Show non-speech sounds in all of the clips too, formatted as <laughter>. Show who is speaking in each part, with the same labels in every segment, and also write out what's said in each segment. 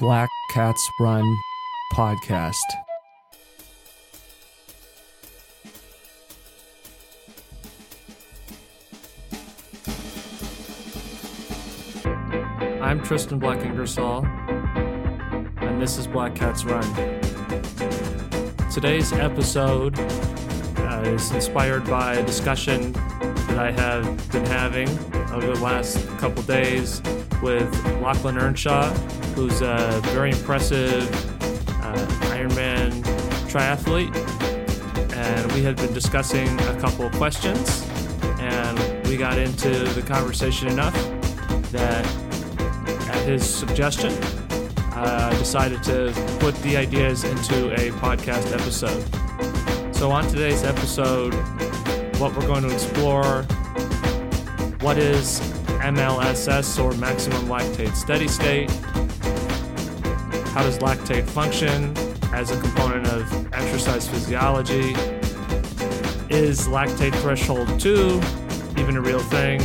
Speaker 1: Black Cats Run podcast. I'm Tristan Black Ingersoll, and this is Black Cats Run. Today's episode uh, is inspired by a discussion that I have been having over the last couple days with Lachlan Earnshaw, who's a very impressive uh, Ironman triathlete. And we had been discussing a couple of questions, and we got into the conversation enough that at his suggestion, uh, I decided to put the ideas into a podcast episode. So, on today's episode, what we're going to explore what is MLSS or maximum lactate steady state? How does lactate function as a component of exercise physiology? Is lactate threshold 2 even a real thing?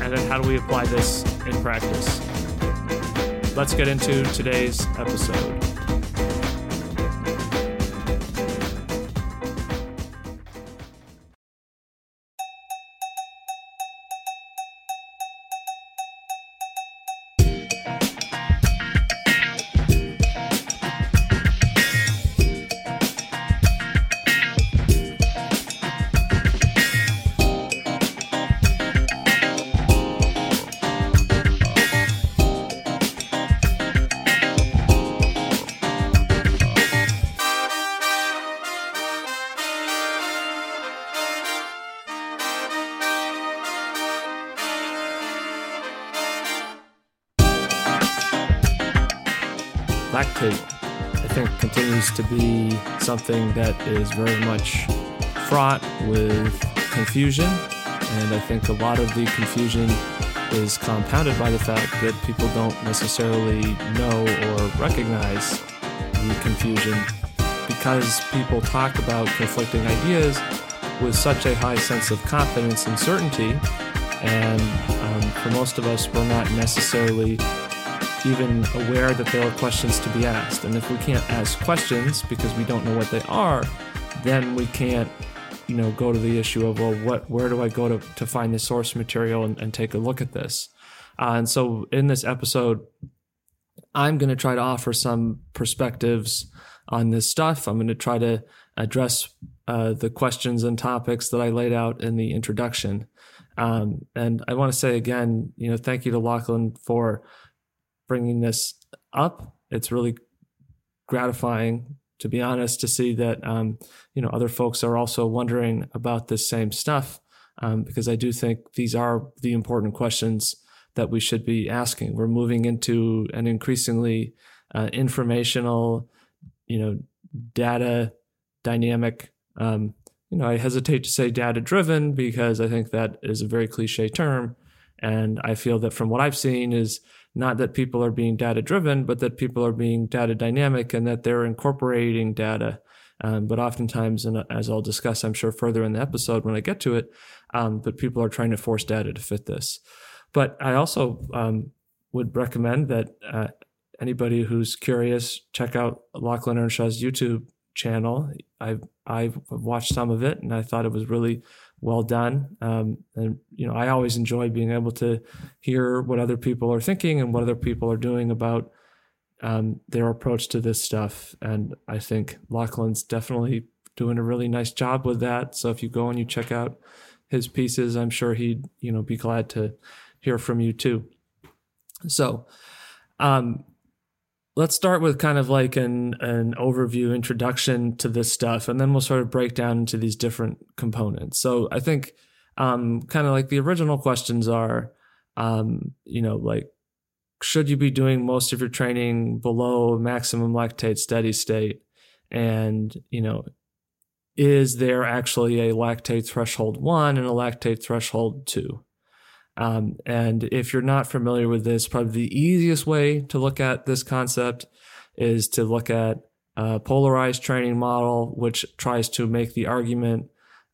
Speaker 1: And then how do we apply this in practice? Let's get into today's episode. To be something that is very much fraught with confusion. And I think a lot of the confusion is compounded by the fact that people don't necessarily know or recognize the confusion because people talk about conflicting ideas with such a high sense of confidence and certainty. And um, for most of us, we're not necessarily even aware that there are questions to be asked. And if we can't ask questions because we don't know what they are, then we can't, you know, go to the issue of well, what, where do I go to to find the source material and, and take a look at this? Uh, and so in this episode, I'm going to try to offer some perspectives on this stuff. I'm going to try to address uh, the questions and topics that I laid out in the introduction. Um, and I want to say again, you know, thank you to Lachlan for bringing this up. It's really gratifying, to be honest, to see that um, you know other folks are also wondering about this same stuff. Um, because I do think these are the important questions that we should be asking. We're moving into an increasingly uh, informational, you know, data dynamic. Um, you know, I hesitate to say data driven because I think that is a very cliche term. And I feel that from what I've seen is not that people are being data driven, but that people are being data dynamic and that they're incorporating data. Um, but oftentimes, and as I'll discuss, I'm sure further in the episode when I get to it, um, but people are trying to force data to fit this. But I also um, would recommend that uh, anybody who's curious check out Lachlan Earnshaw's YouTube channel. I've I've watched some of it and I thought it was really well done. Um, and you know, I always enjoy being able to hear what other people are thinking and what other people are doing about um, their approach to this stuff. And I think Lachlan's definitely doing a really nice job with that. So if you go and you check out his pieces, I'm sure he'd you know be glad to hear from you too. So. Um, let's start with kind of like an an overview introduction to this stuff and then we'll sort of break down into these different components. So i think um, kind of like the original questions are um, you know like should you be doing most of your training below maximum lactate steady state? And you know is there actually a lactate threshold 1 and a lactate threshold 2 um, and if you're not familiar with this, probably the easiest way to look at this concept is to look at a polarized training model, which tries to make the argument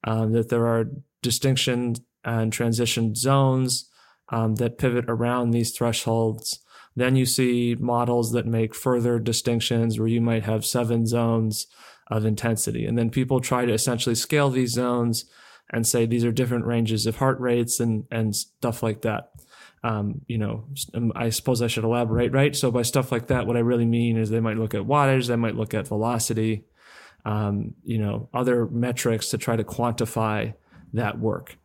Speaker 1: um, that there are distinction and transition zones um, that pivot around these thresholds. Then you see models that make further distinctions where you might have seven zones of intensity. And then people try to essentially scale these zones and say these are different ranges of heart rates and, and stuff like that. Um, you know, um, I suppose I should elaborate, right? So by stuff like that, what I really mean is they might look at wattage, they might look at velocity, um, you know, other metrics to try to quantify that work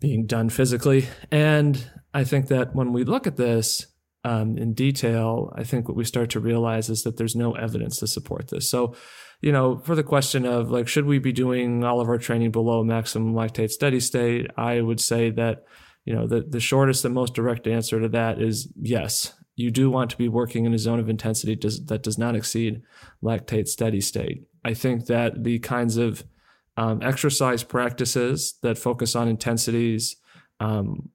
Speaker 1: being done physically. And I think that when we look at this um, in detail, I think what we start to realize is that there's no evidence to support this. So, you know, for the question of like, should we be doing all of our training below maximum lactate steady state? I would say that, you know, the, the shortest and most direct answer to that is yes. You do want to be working in a zone of intensity does, that does not exceed lactate steady state. I think that the kinds of um, exercise practices that focus on intensities um,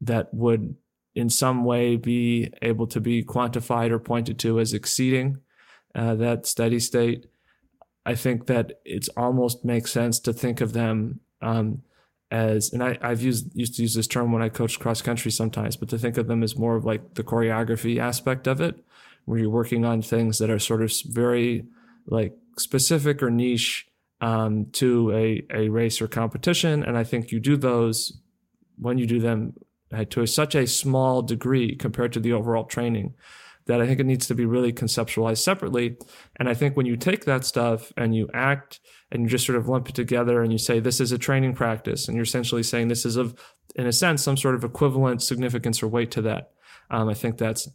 Speaker 1: that would in some way be able to be quantified or pointed to as exceeding uh, that steady state. I think that it's almost makes sense to think of them um, as, and I, have used used to use this term when I coach cross country sometimes, but to think of them as more of like the choreography aspect of it, where you're working on things that are sort of very like specific or niche um, to a, a race or competition. And I think you do those when you do them uh, to a, such a small degree compared to the overall training that I think it needs to be really conceptualized separately. And I think when you take that stuff and you act and you just sort of lump it together and you say this is a training practice, and you're essentially saying this is of, in a sense, some sort of equivalent significance or weight to that. Um, I think that's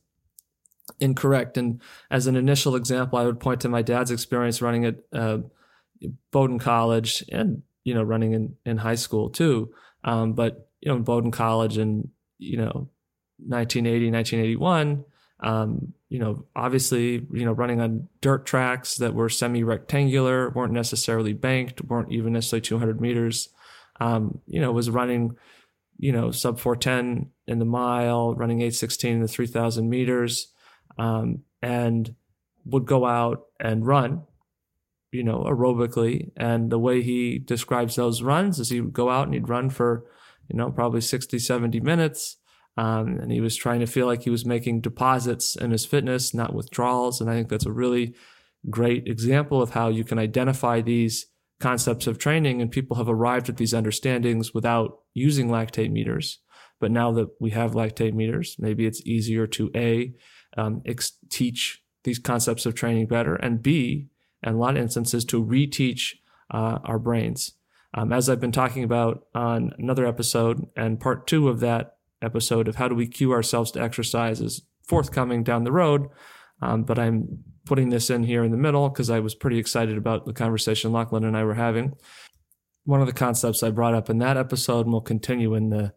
Speaker 1: incorrect. And as an initial example, I would point to my dad's experience running at uh, Bowdoin College and you know running in in high school too. Um, but you know, in Bowdoin College in you know 1980, 1981. Um, you know, obviously, you know, running on dirt tracks that were semi-rectangular, weren't necessarily banked, weren't even necessarily 200 meters. Um, you know, was running, you know, sub 410 in the mile, running 816 in the 3,000 meters um, and would go out and run, you know, aerobically. And the way he describes those runs is he would go out and he'd run for, you know, probably 60, 70 minutes. Um, and he was trying to feel like he was making deposits in his fitness, not withdrawals. And I think that's a really great example of how you can identify these concepts of training and people have arrived at these understandings without using lactate meters. But now that we have lactate meters, maybe it's easier to A, um, ex- teach these concepts of training better, and B, in a lot of instances, to reteach uh, our brains. Um, as I've been talking about on another episode, and part two of that episode of how do we cue ourselves to exercise is forthcoming down the road. Um, but I'm putting this in here in the middle because I was pretty excited about the conversation Lachlan and I were having. One of the concepts I brought up in that episode and we'll continue in the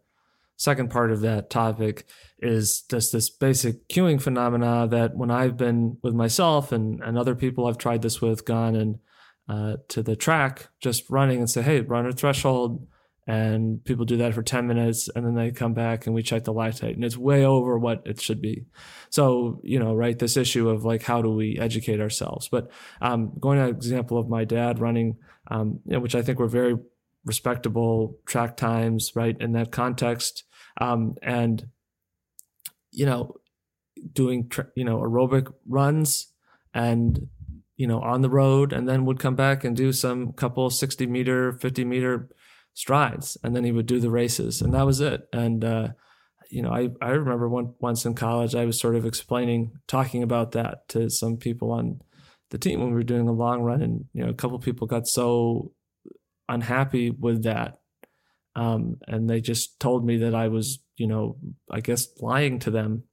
Speaker 1: second part of that topic is just this basic cueing phenomena that when I've been with myself and, and other people I've tried this with, gone and uh, to the track, just running and say, hey, run a threshold. And people do that for 10 minutes and then they come back and we check the lactate and it's way over what it should be. So, you know, right, this issue of like, how do we educate ourselves? But um, going to an example of my dad running, um, you know, which I think were very respectable track times, right, in that context um, and you know doing you know aerobic runs and you know on the road and then would come back and do some couple 60 meter 50 meter strides. And then he would do the races. And that was it. And uh, you know i i remember one, once in college i was sort of explaining talking about that to some people on the team when we were doing a long run. And you know a couple people got so unhappy with that um, and they just told me that I was, you know, I guess lying to them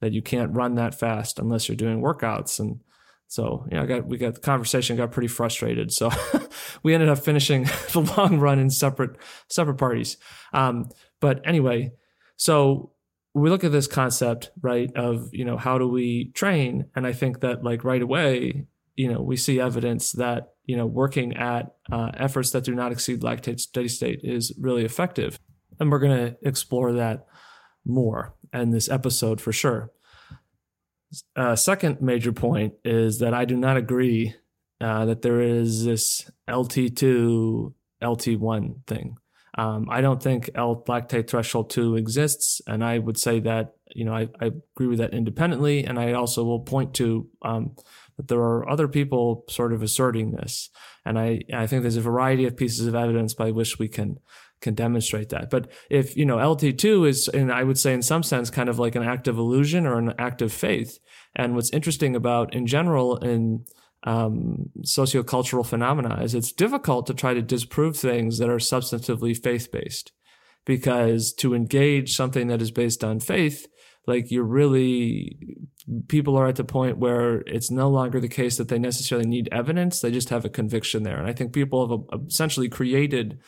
Speaker 1: that you can't run that fast unless you're doing workouts. And so, you know, I got, we got the conversation got pretty frustrated. So <laughs> we ended up finishing <laughs> the long run in separate, separate parties. Um, but anyway, so we look at this concept, right, of, you know, how do we train? And I think that like right away, you know, we see evidence that you know, working at uh, efforts that do not exceed lactate steady state is really effective. And we're going to explore that more in this episode for sure. Uh, second major point is that I do not agree uh, that there is this LT2, LT1 thing. Um, I don't think L lactate threshold 2 exists. And I would say that, you know, I, I agree with that independently. And I also will point to um, that there are other people sort of asserting this. And I, I think there's a variety of pieces of evidence by which we can can demonstrate that. But if, you know, LT2 is, and I would say in some sense, kind of like an act of illusion or an act of faith. And what's interesting about in general in um, sociocultural phenomena is it's difficult to try to disprove things that are substantively faith based because to engage something that is based on faith, like you're really, people are at the point where it's no longer the case that they necessarily need evidence. They just have a conviction there. And I think people have essentially created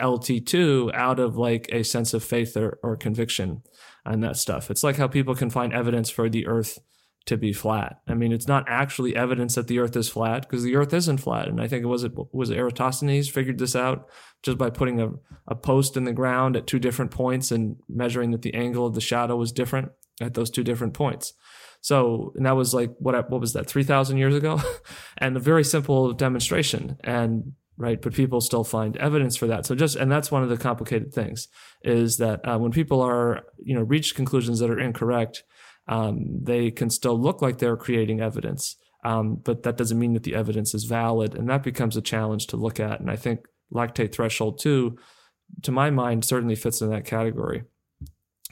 Speaker 1: LT2 out of like a sense of faith or, or conviction and that stuff. It's like how people can find evidence for the earth to be flat. I mean, it's not actually evidence that the Earth is flat because the Earth isn't flat. And I think it was it was Eratosthenes figured this out just by putting a, a post in the ground at two different points and measuring that the angle of the shadow was different at those two different points. So, and that was like what what was that three thousand years ago, <laughs> and a very simple demonstration. And right, but people still find evidence for that. So just and that's one of the complicated things is that uh, when people are you know reach conclusions that are incorrect um, they can still look like they're creating evidence, um, but that doesn't mean that the evidence is valid, and that becomes a challenge to look at. And I think lactate threshold two, to my mind, certainly fits in that category.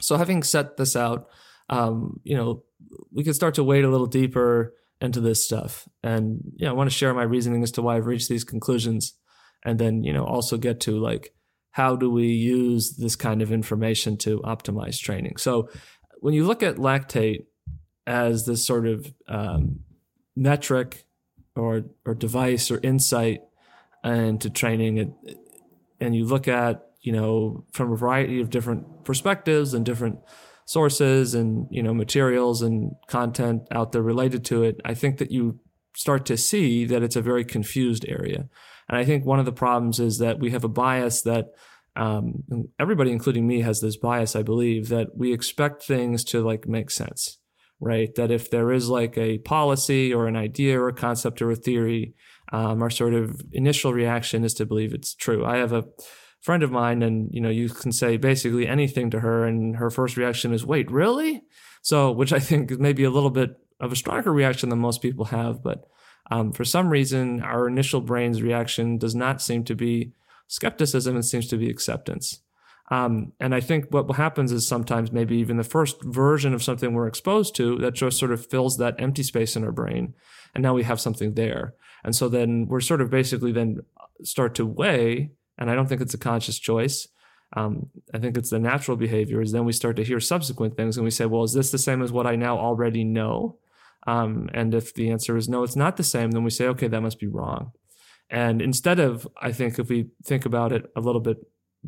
Speaker 1: So having set this out, um, you know, we can start to wade a little deeper into this stuff, and you know, I want to share my reasoning as to why I've reached these conclusions, and then you know, also get to like how do we use this kind of information to optimize training. So when you look at lactate as this sort of um, metric or or device or insight into training, and you look at you know from a variety of different perspectives and different sources and you know materials and content out there related to it, I think that you start to see that it's a very confused area. And I think one of the problems is that we have a bias that um, everybody, including me, has this bias, I believe, that we expect things to like make sense, right? That if there is like a policy or an idea or a concept or a theory, um, our sort of initial reaction is to believe it's true. I have a friend of mine, and you know, you can say basically anything to her, and her first reaction is, "Wait, really?" So, which I think is maybe a little bit of a stronger reaction than most people have, but um, for some reason, our initial brain's reaction does not seem to be skepticism and seems to be acceptance. Um, and I think what happens is sometimes maybe even the first version of something we're exposed to that just sort of fills that empty space in our brain. And now we have something there. And so then we're sort of basically then start to weigh, and I don't think it's a conscious choice. Um, I think it's the natural behavior is then we start to hear subsequent things and we say, well, is this the same as what I now already know? Um, and if the answer is no, it's not the same, then we say, okay, that must be wrong. And instead of, I think, if we think about it a little bit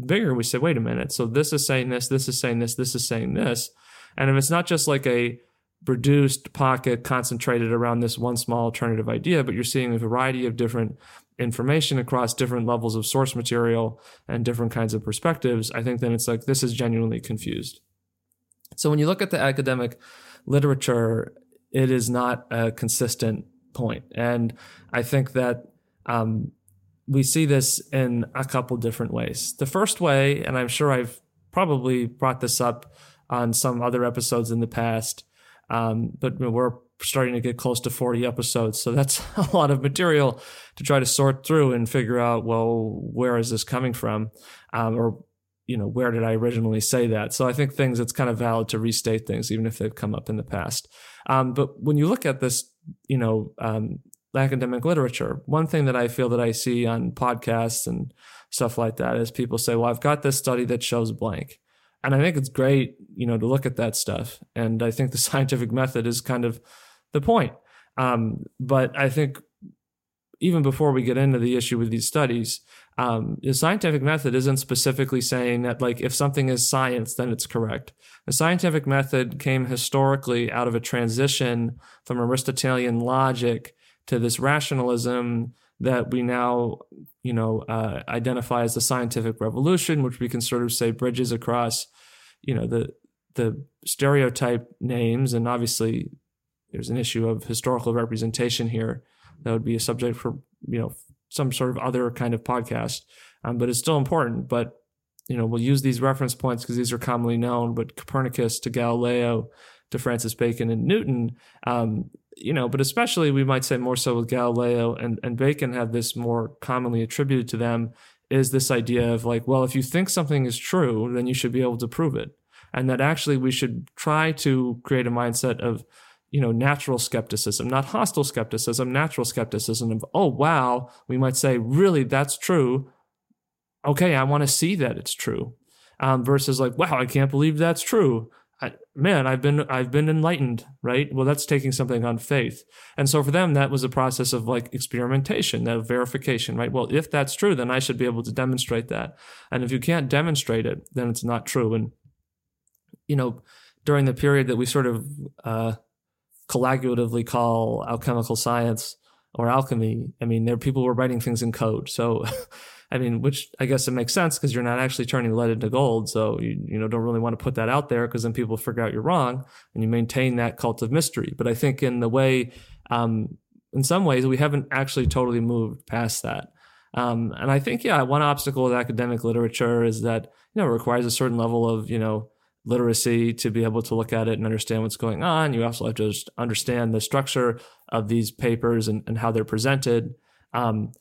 Speaker 1: bigger, we say, wait a minute. So this is saying this, this is saying this, this is saying this. And if it's not just like a reduced pocket concentrated around this one small alternative idea, but you're seeing a variety of different information across different levels of source material and different kinds of perspectives, I think then it's like this is genuinely confused. So when you look at the academic literature, it is not a consistent point. And I think that um, we see this in a couple different ways. The first way, and I'm sure I've probably brought this up on some other episodes in the past, um, but we're starting to get close to 40 episodes. So that's <laughs> a lot of material to try to sort through and figure out, well, where is this coming from? Um, or, you know, where did I originally say that? So I think things, it's kind of valid to restate things, even if they've come up in the past. Um, but when you look at this, you know, um, academic literature. One thing that I feel that I see on podcasts and stuff like that is people say, well, I've got this study that shows blank. And I think it's great, you know, to look at that stuff. And I think the <laughs> scientific method is kind of the point. Um, but I think even before we get into the issue with these studies, um, the scientific method isn't specifically saying that like if something is science, then it's correct. The scientific method came historically out of a transition from Aristotelian logic to this rationalism that we now, you know, uh, identify as the scientific revolution, which we can sort of say bridges across, you know, the the stereotype names and obviously there's an issue of historical representation here that would be a subject for you know some sort of other kind of podcast um, but it's still important. But you know we'll use these reference points because these are commonly known but copernicus to galileo to francis bacon and newton um, you know but especially we might say more so with galileo and, and bacon have this more commonly attributed to them is this idea of like well if you think something is true then you should be able to prove it. And that actually we should try to create a mindset of you know, natural skepticism, not hostile skepticism, natural skepticism of, oh, wow, we might say, really, that's true. Okay, I want to see that it's true. Um, versus like, wow, I can't believe that's true. I, man, I've been I've been enlightened, right? Well, that's taking something on faith, and so for them, that was a process of like experimentation, that verification, right? Well, if that's true, then I should be able to demonstrate that, and if you can't demonstrate it, then it's not true. And you know, during the period that we sort of uh, collaboratively call alchemical science or alchemy. I mean, there are people were writing things in code. So, <laughs> I mean, which I guess it makes sense because you're not actually turning lead into gold. So you, you know, don't really want to put that out there because then people figure out you're wrong and you maintain that cult of mystery. But I think in the way, um, in some ways, we haven't actually totally moved past that. Um, and I think, yeah, one obstacle with academic literature is that, you know, it requires a certain level of, you know, literacy to be able to look at it and understand what's going on. You also have to understand the structure of these papers and, and how they're presented. Um,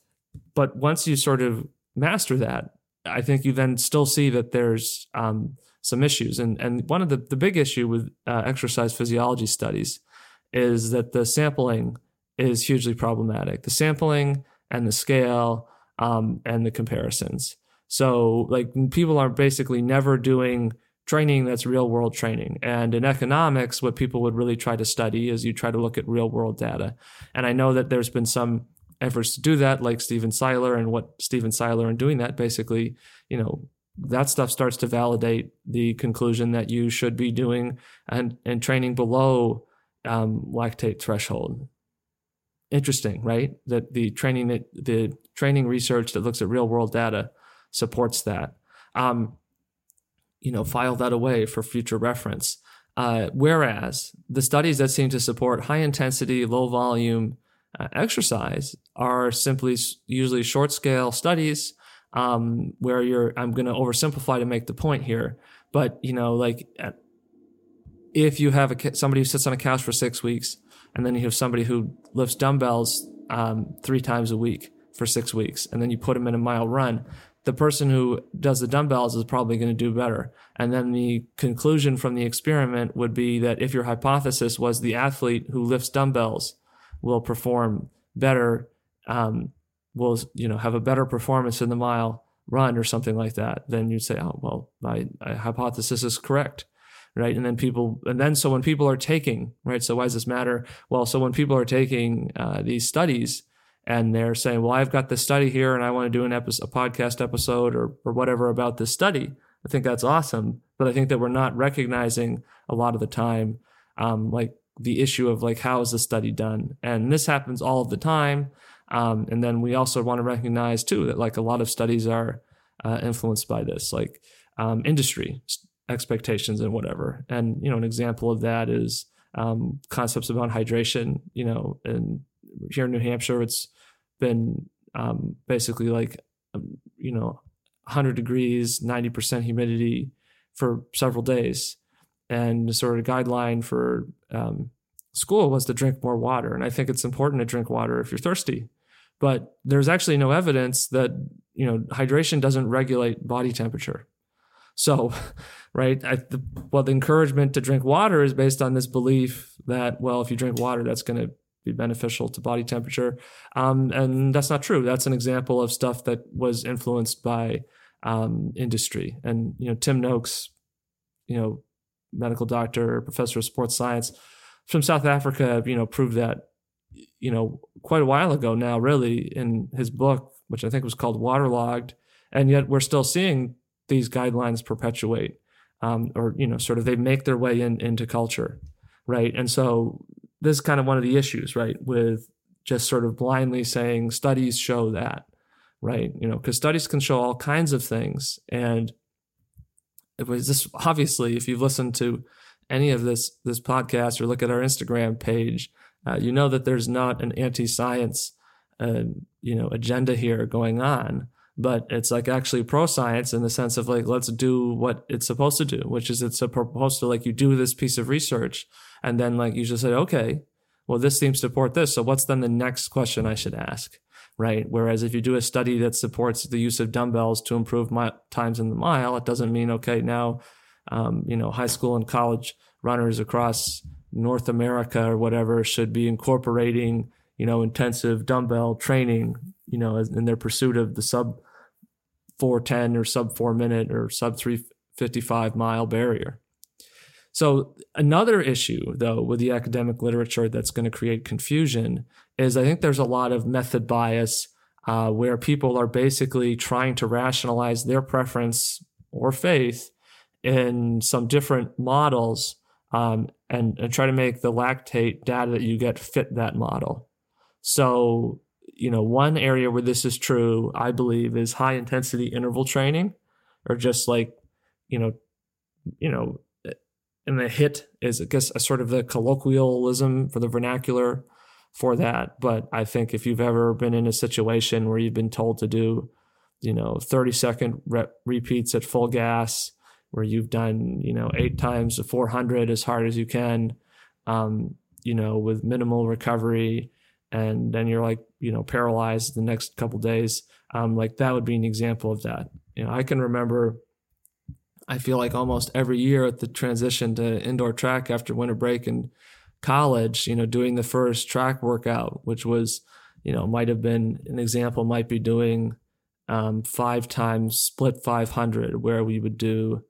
Speaker 1: but once you sort of master that, I think you then still see that there's um, some issues. And, and one of the, the big issue with uh, exercise physiology studies is that the sampling is hugely problematic. The sampling and the scale um, and the comparisons. So, like, people are basically never doing training that's real world training. And in economics, what people would really try to study is you try to look at real world data. And I know that there's been some efforts to do that, like Stephen Seiler and what Stephen Seiler in doing that basically, you know, that stuff starts to validate the conclusion that you should be doing and, and training below um, lactate threshold. Interesting, right? That the training that the training research that looks at real world data supports that. Um, you know, file that away for future reference. Uh, whereas the studies that seem to support high intensity, low volume uh, exercise are simply usually short scale studies um, where you're, I'm going to oversimplify to make the point here, but you know, like uh, if you have a, somebody who sits on a couch for six weeks and then you have somebody who lifts dumbbells um, three times a week for six weeks and then you put them in a mile run, the person who does the dumbbells is probably going to do better. And then the conclusion from the experiment would be that if your hypothesis was the athlete who lifts dumbbells will perform better, um, will you know have a better performance in the mile run or something like that, then you'd say, oh well, my, my hypothesis is correct right? And then people, and then so when people are taking, right? So why does this matter? Well, so when people are taking uh, these studies, and they're saying, well, I've got this study here and I want to do an episode, a podcast episode or, or whatever about this study. I think that's awesome. But I think that we're not recognizing a lot of the time, um, like the issue of like, how is the study done? And this happens all of the time. Um, and then we also want to recognize too, that like a lot of studies are uh, influenced by this, like um, industry expectations and whatever. And, you know, an example of that is um, concepts about hydration, you know, and here in New Hampshire, it's been um, basically like, um, you know, 100 degrees, 90% humidity for several days. And the sort of guideline for um, school was to drink more water. And I think it's important to drink water if you're thirsty. But there's actually no evidence that, you know, hydration doesn't regulate body temperature. So, <laughs> right, I, the, well, the encouragement to drink water is based on this belief that, well, if you drink water, that's going to be beneficial to body temperature. Um, and that's not true. That's an example of stuff that was influenced by um, industry. And, you know, Tim Noakes, you know, medical doctor, professor of sports science from South Africa, you know, proved that, you know, quite a while ago now, really, in his book, which I think was called Waterlogged. And yet we're still seeing these guidelines perpetuate um, or, you know, sort of they make their way in into culture. Right. And so this is kind of one of the issues, right? With just sort of blindly saying studies show that, right? You know, because studies can show all kinds of things. And it was just obviously, if you've listened to any of this this podcast or look at our Instagram page, uh, you know that there's not an anti-science, uh, you know, agenda here going on, but it's like actually pro-science in the sense of like let's do what it's supposed to do, which is it's supposed to like you do this piece of research and then like you just say okay, well this seems to support this, so what's then the next question I should ask? right? Whereas if you do a study that supports the use of dumbbells to improve my, times in the mile, it doesn't mean okay now, um, you know, high school and college runners across North America or whatever should be incorporating you know intensive dumbbell training, you know, in their pursuit of the sub 410 or sub four minute or sub 355 mile barrier. So another issue though with the academic literature that's going to create confusion is I think there's a lot of method bias uh, where people are basically trying to rationalize their preference or faith in some different models um, and, and try to make the lactate data that you get fit that model. So, you know, one area where this is true, I believe, is high intensity interval training, or just like, you know, you know, and the HIIT is, I guess, a sort of the colloquialism for the vernacular for that. But I think if you've ever been in a situation where you've been told to do, you know, 30 second rep repeats at full gas, where you've done, you know, eight times to 400 as hard as you can, um, you know, with minimal recovery, and then you're like, you know, paralyzed the next couple days, um, like that would be an example of that. You know, I can remember. I feel like almost every year at the transition to indoor track after winter break and college, you know, doing the first track workout, which was, you know, might have been an example, might be doing um, five times split 500, where we would do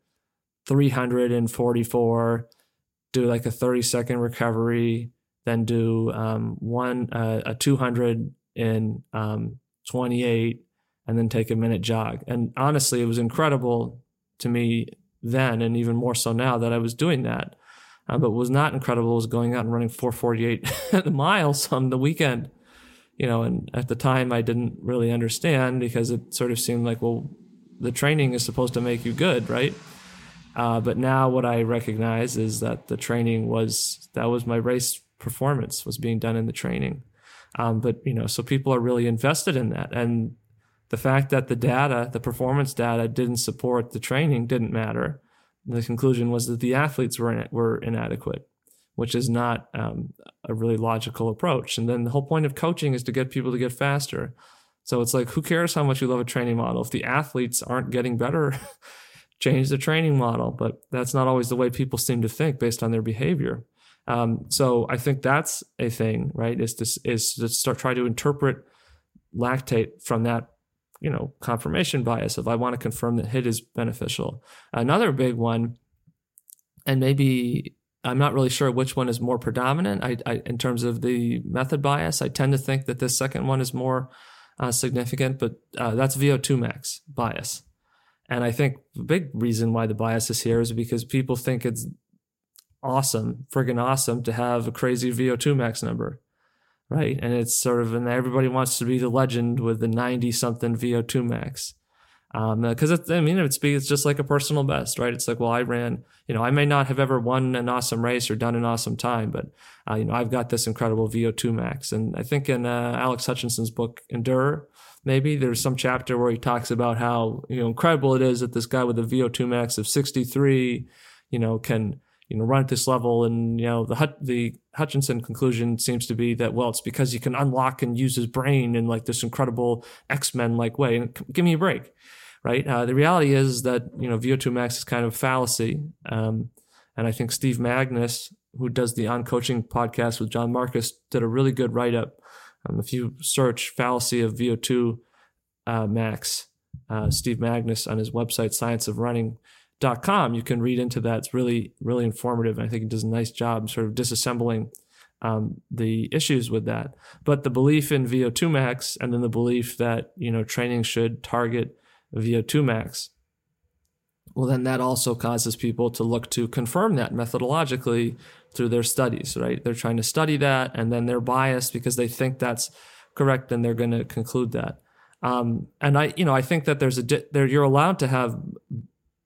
Speaker 1: 344, do like a 30 second recovery, then do um, one, uh, a 200 in um, 28, and then take a minute jog. And honestly, it was incredible to me then, and even more so now that I was doing that. Uh, but was not incredible was going out and running 448 <laughs> miles on the weekend. You know, and at the time I didn't really understand because it sort of seemed like, well, the training is supposed to make you good, right? Uh, but now what I recognize is that the training was that was my race performance was being done in the training. Um, but you know, so people are really invested in that, and the fact that the data, the performance data, didn't support the training didn't matter the conclusion was that the athletes were in, were inadequate, which is not um, a really logical approach. And then the whole point of coaching is to get people to get faster. So it's like, who cares how much you love a training model? If the athletes aren't getting better, <laughs> change the training model. But that's not always the way people seem to think based on their behavior. Um, so I think that's a thing, right? Is to is to start try to interpret lactate from that you know, confirmation bias if I want to confirm that HIIT is beneficial. Another big one, and maybe I'm not really sure which one is more predominant I, I, in terms of the method bias. I tend to think that this second one is more uh, significant, but uh, that's VO2 max bias. And I think the big reason why the bias is here is because people think it's awesome, friggin' awesome to have a crazy VO2 max number right? And it's sort of, and everybody wants to be the legend with the 90 something VO2 max. Because um, I mean, it's, it's just like a personal best, right? It's like, well, I ran, you know, I may not have ever won an awesome race or done an awesome time, but, uh, you know, I've got this incredible VO2 max. And I think in uh, Alex Hutchinson's book, Endure, maybe there's some chapter where he talks about how, you know, incredible it is that this guy with a VO2 max of 63, you know, can, you know, run at this level. And, you know, the, the Hutchinson conclusion seems to be that, well, it's because he can unlock and use his brain in like this incredible X-Men like way. And give me a break, right? Uh, the reality is that, you know, VO2 max is kind of a fallacy. Um, and I think Steve Magness who does the On Coaching podcast with Jon Marcus did a really good write up. Um, if you search fallacy of VO2 uh, max, uh, Steve Magness on his website, Science of Running, dot com you can read into that. It's really really informative and i think it does a nice job sort of disassembling um, the issues with that. But the belief in vo2 max and then the belief that you know training should target vo2 max. Well then that also causes people to look to confirm that methodologically through their studies right? They're trying to study that and then they're biased because they think that's correct and they're going to conclude that. Um, and I, you know, I think that there's a di- there you're allowed to have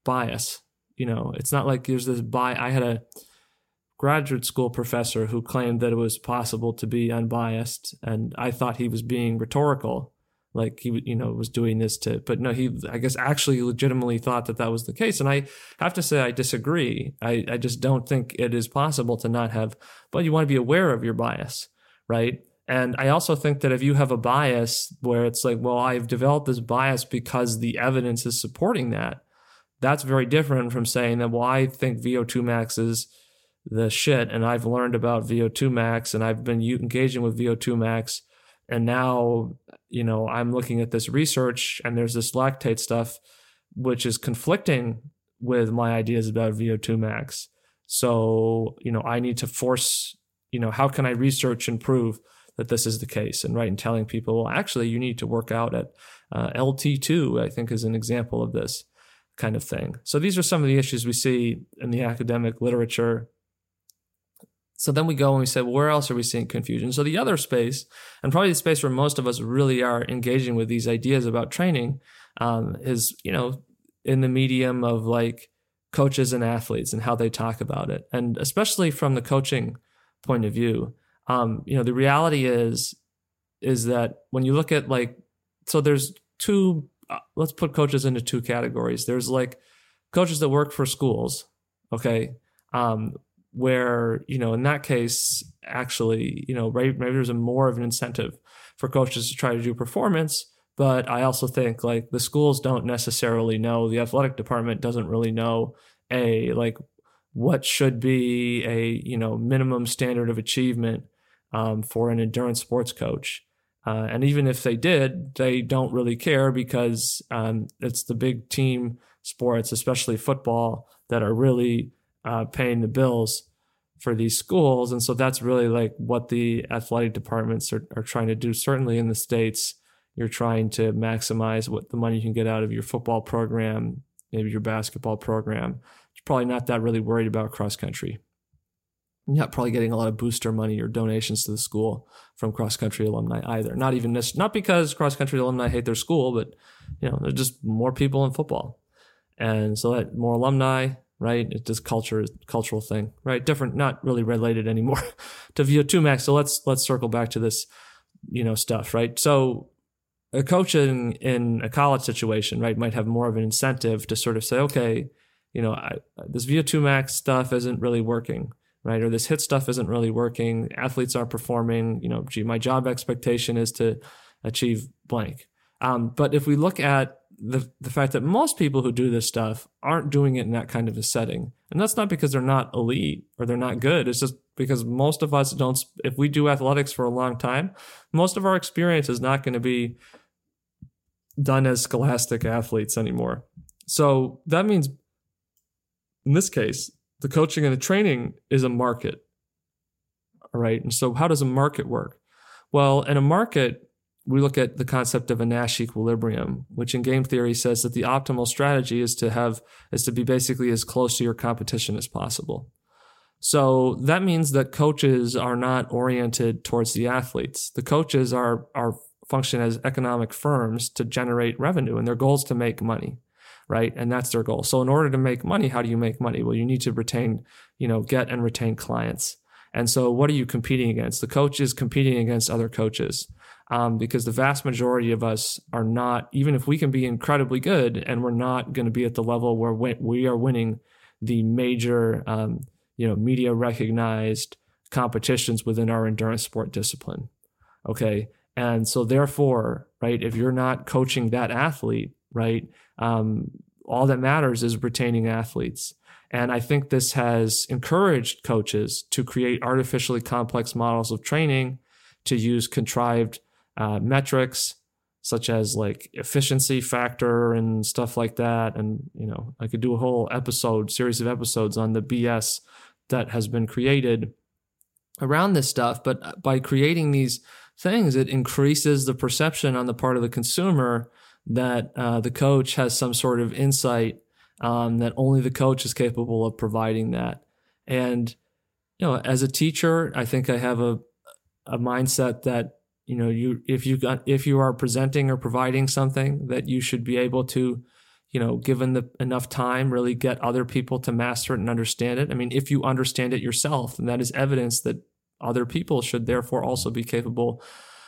Speaker 1: bias. You know, it's not like there's this buy. I had a graduate school professor who claimed that it was possible to be unbiased, and I thought he was being rhetorical, like he you know was doing this to. But no, he I guess actually legitimately thought that that was the case, and I have to say I disagree. I I just don't think it is possible to not have. But you want to be aware of your bias, right? And I also think that if you have a bias where it's like, well, I've developed this bias because the evidence is supporting that, that's very different from saying that, well, I think VO2 max is the shit and I've learned about VO2 max and I've been engaging with VO2 max. And now, you know, I'm looking at this research and there's this lactate stuff, which is conflicting with my ideas about VO2 max. So, you know, I need to force, you know, how can I research and prove that this is the case? And right, and telling people, well, actually, you need to work out at uh, LT2, I think is an example of this kind of thing. So these are some of the issues we see in the academic literature. So then we go and we say, well, where else are we seeing confusion? So the other space, and probably the space where most of us really are engaging with these ideas about training, um, is you know in the medium of like coaches and athletes and how they talk about it, and especially from the coaching point of view. Um, you know, the reality is is that when you look at like, so there's two uh, let's put coaches into two categories. There's like coaches that work for schools, okay, um, where you know in that case, actually, you know, maybe, there's a more of an incentive for coaches to try to do performance. But I also think like the schools don't necessarily know, the athletic department doesn't really know a like what should be a you know minimum standard of achievement um, for an endurance sports coach. Uh, and even if they did, they don't really care because um, it's the big team sports, especially football, that are really uh, paying the bills for these schools. And so that's really like what the athletic departments are, are trying to do. Certainly in the States, you're trying to maximize what the money you can get out of your football program, maybe your basketball program. You're probably not that really worried about cross country not probably getting a lot of booster money or donations to the school from cross country alumni either. Not even this, not because cross country alumni hate their school, but you know, there's just more people in football, and so that more alumni, right? It's just culture, cultural thing, right? Different, not really related anymore <laughs> to VO2 max. So let's let's circle back to this, you know, stuff, right? So a coach in in a college situation, right, might have more of an incentive to sort of say, okay, you know, I, this VO2 max stuff isn't really working right? Or this HIIT stuff isn't really working. Athletes aren't performing. You know, gee, my job expectation is to achieve blank. Um, but if we look at the the fact that most people who do this stuff aren't doing it in that kind of a setting, and that's not because they're not elite or they're not good. It's just because most of us don't. If we do athletics for a long time, most of our experience is not going to be done as scholastic athletes anymore. So that means, in this case, the coaching and the training is a market. All right. And so, how does a market work? Well, in a market, we look at the concept of a Nash equilibrium, which in game theory says that the optimal strategy is to have is to be basically as close to your competition as possible. So that means that coaches are not oriented towards the athletes. The coaches are are function as economic firms to generate revenue, and their goal is to make money right? And that's their goal. So in order to make money, how do you make money? Well, you need to retain, you know, get and retain clients. And so what are you competing against? The coach is competing against other coaches. Um, because the vast majority of us are not, even if we can be incredibly good and we're not going to be at the level where we are winning the major, um, you know, media recognized competitions within our endurance sport discipline. Okay. And so therefore, right, if you're not coaching that athlete, right, um, all that matters is retaining athletes. And I think this has encouraged coaches to create artificially complex models of training, to use contrived uh, metrics such as like efficiency factor and stuff like that. And, you know, I could do a whole episode, series of episodes on the BS that has been created around this stuff. But by creating these things, it increases the perception on the part of the consumer that uh, the coach has some sort of insight um, that only the coach is capable of providing that. And you know, as a teacher, I think I have a a mindset that you know you if you got if you are presenting or providing something that you should be able to you know, given the enough time, really get other people to master it and understand it. I mean, if you understand it yourself, then that is evidence that other people should therefore also be capable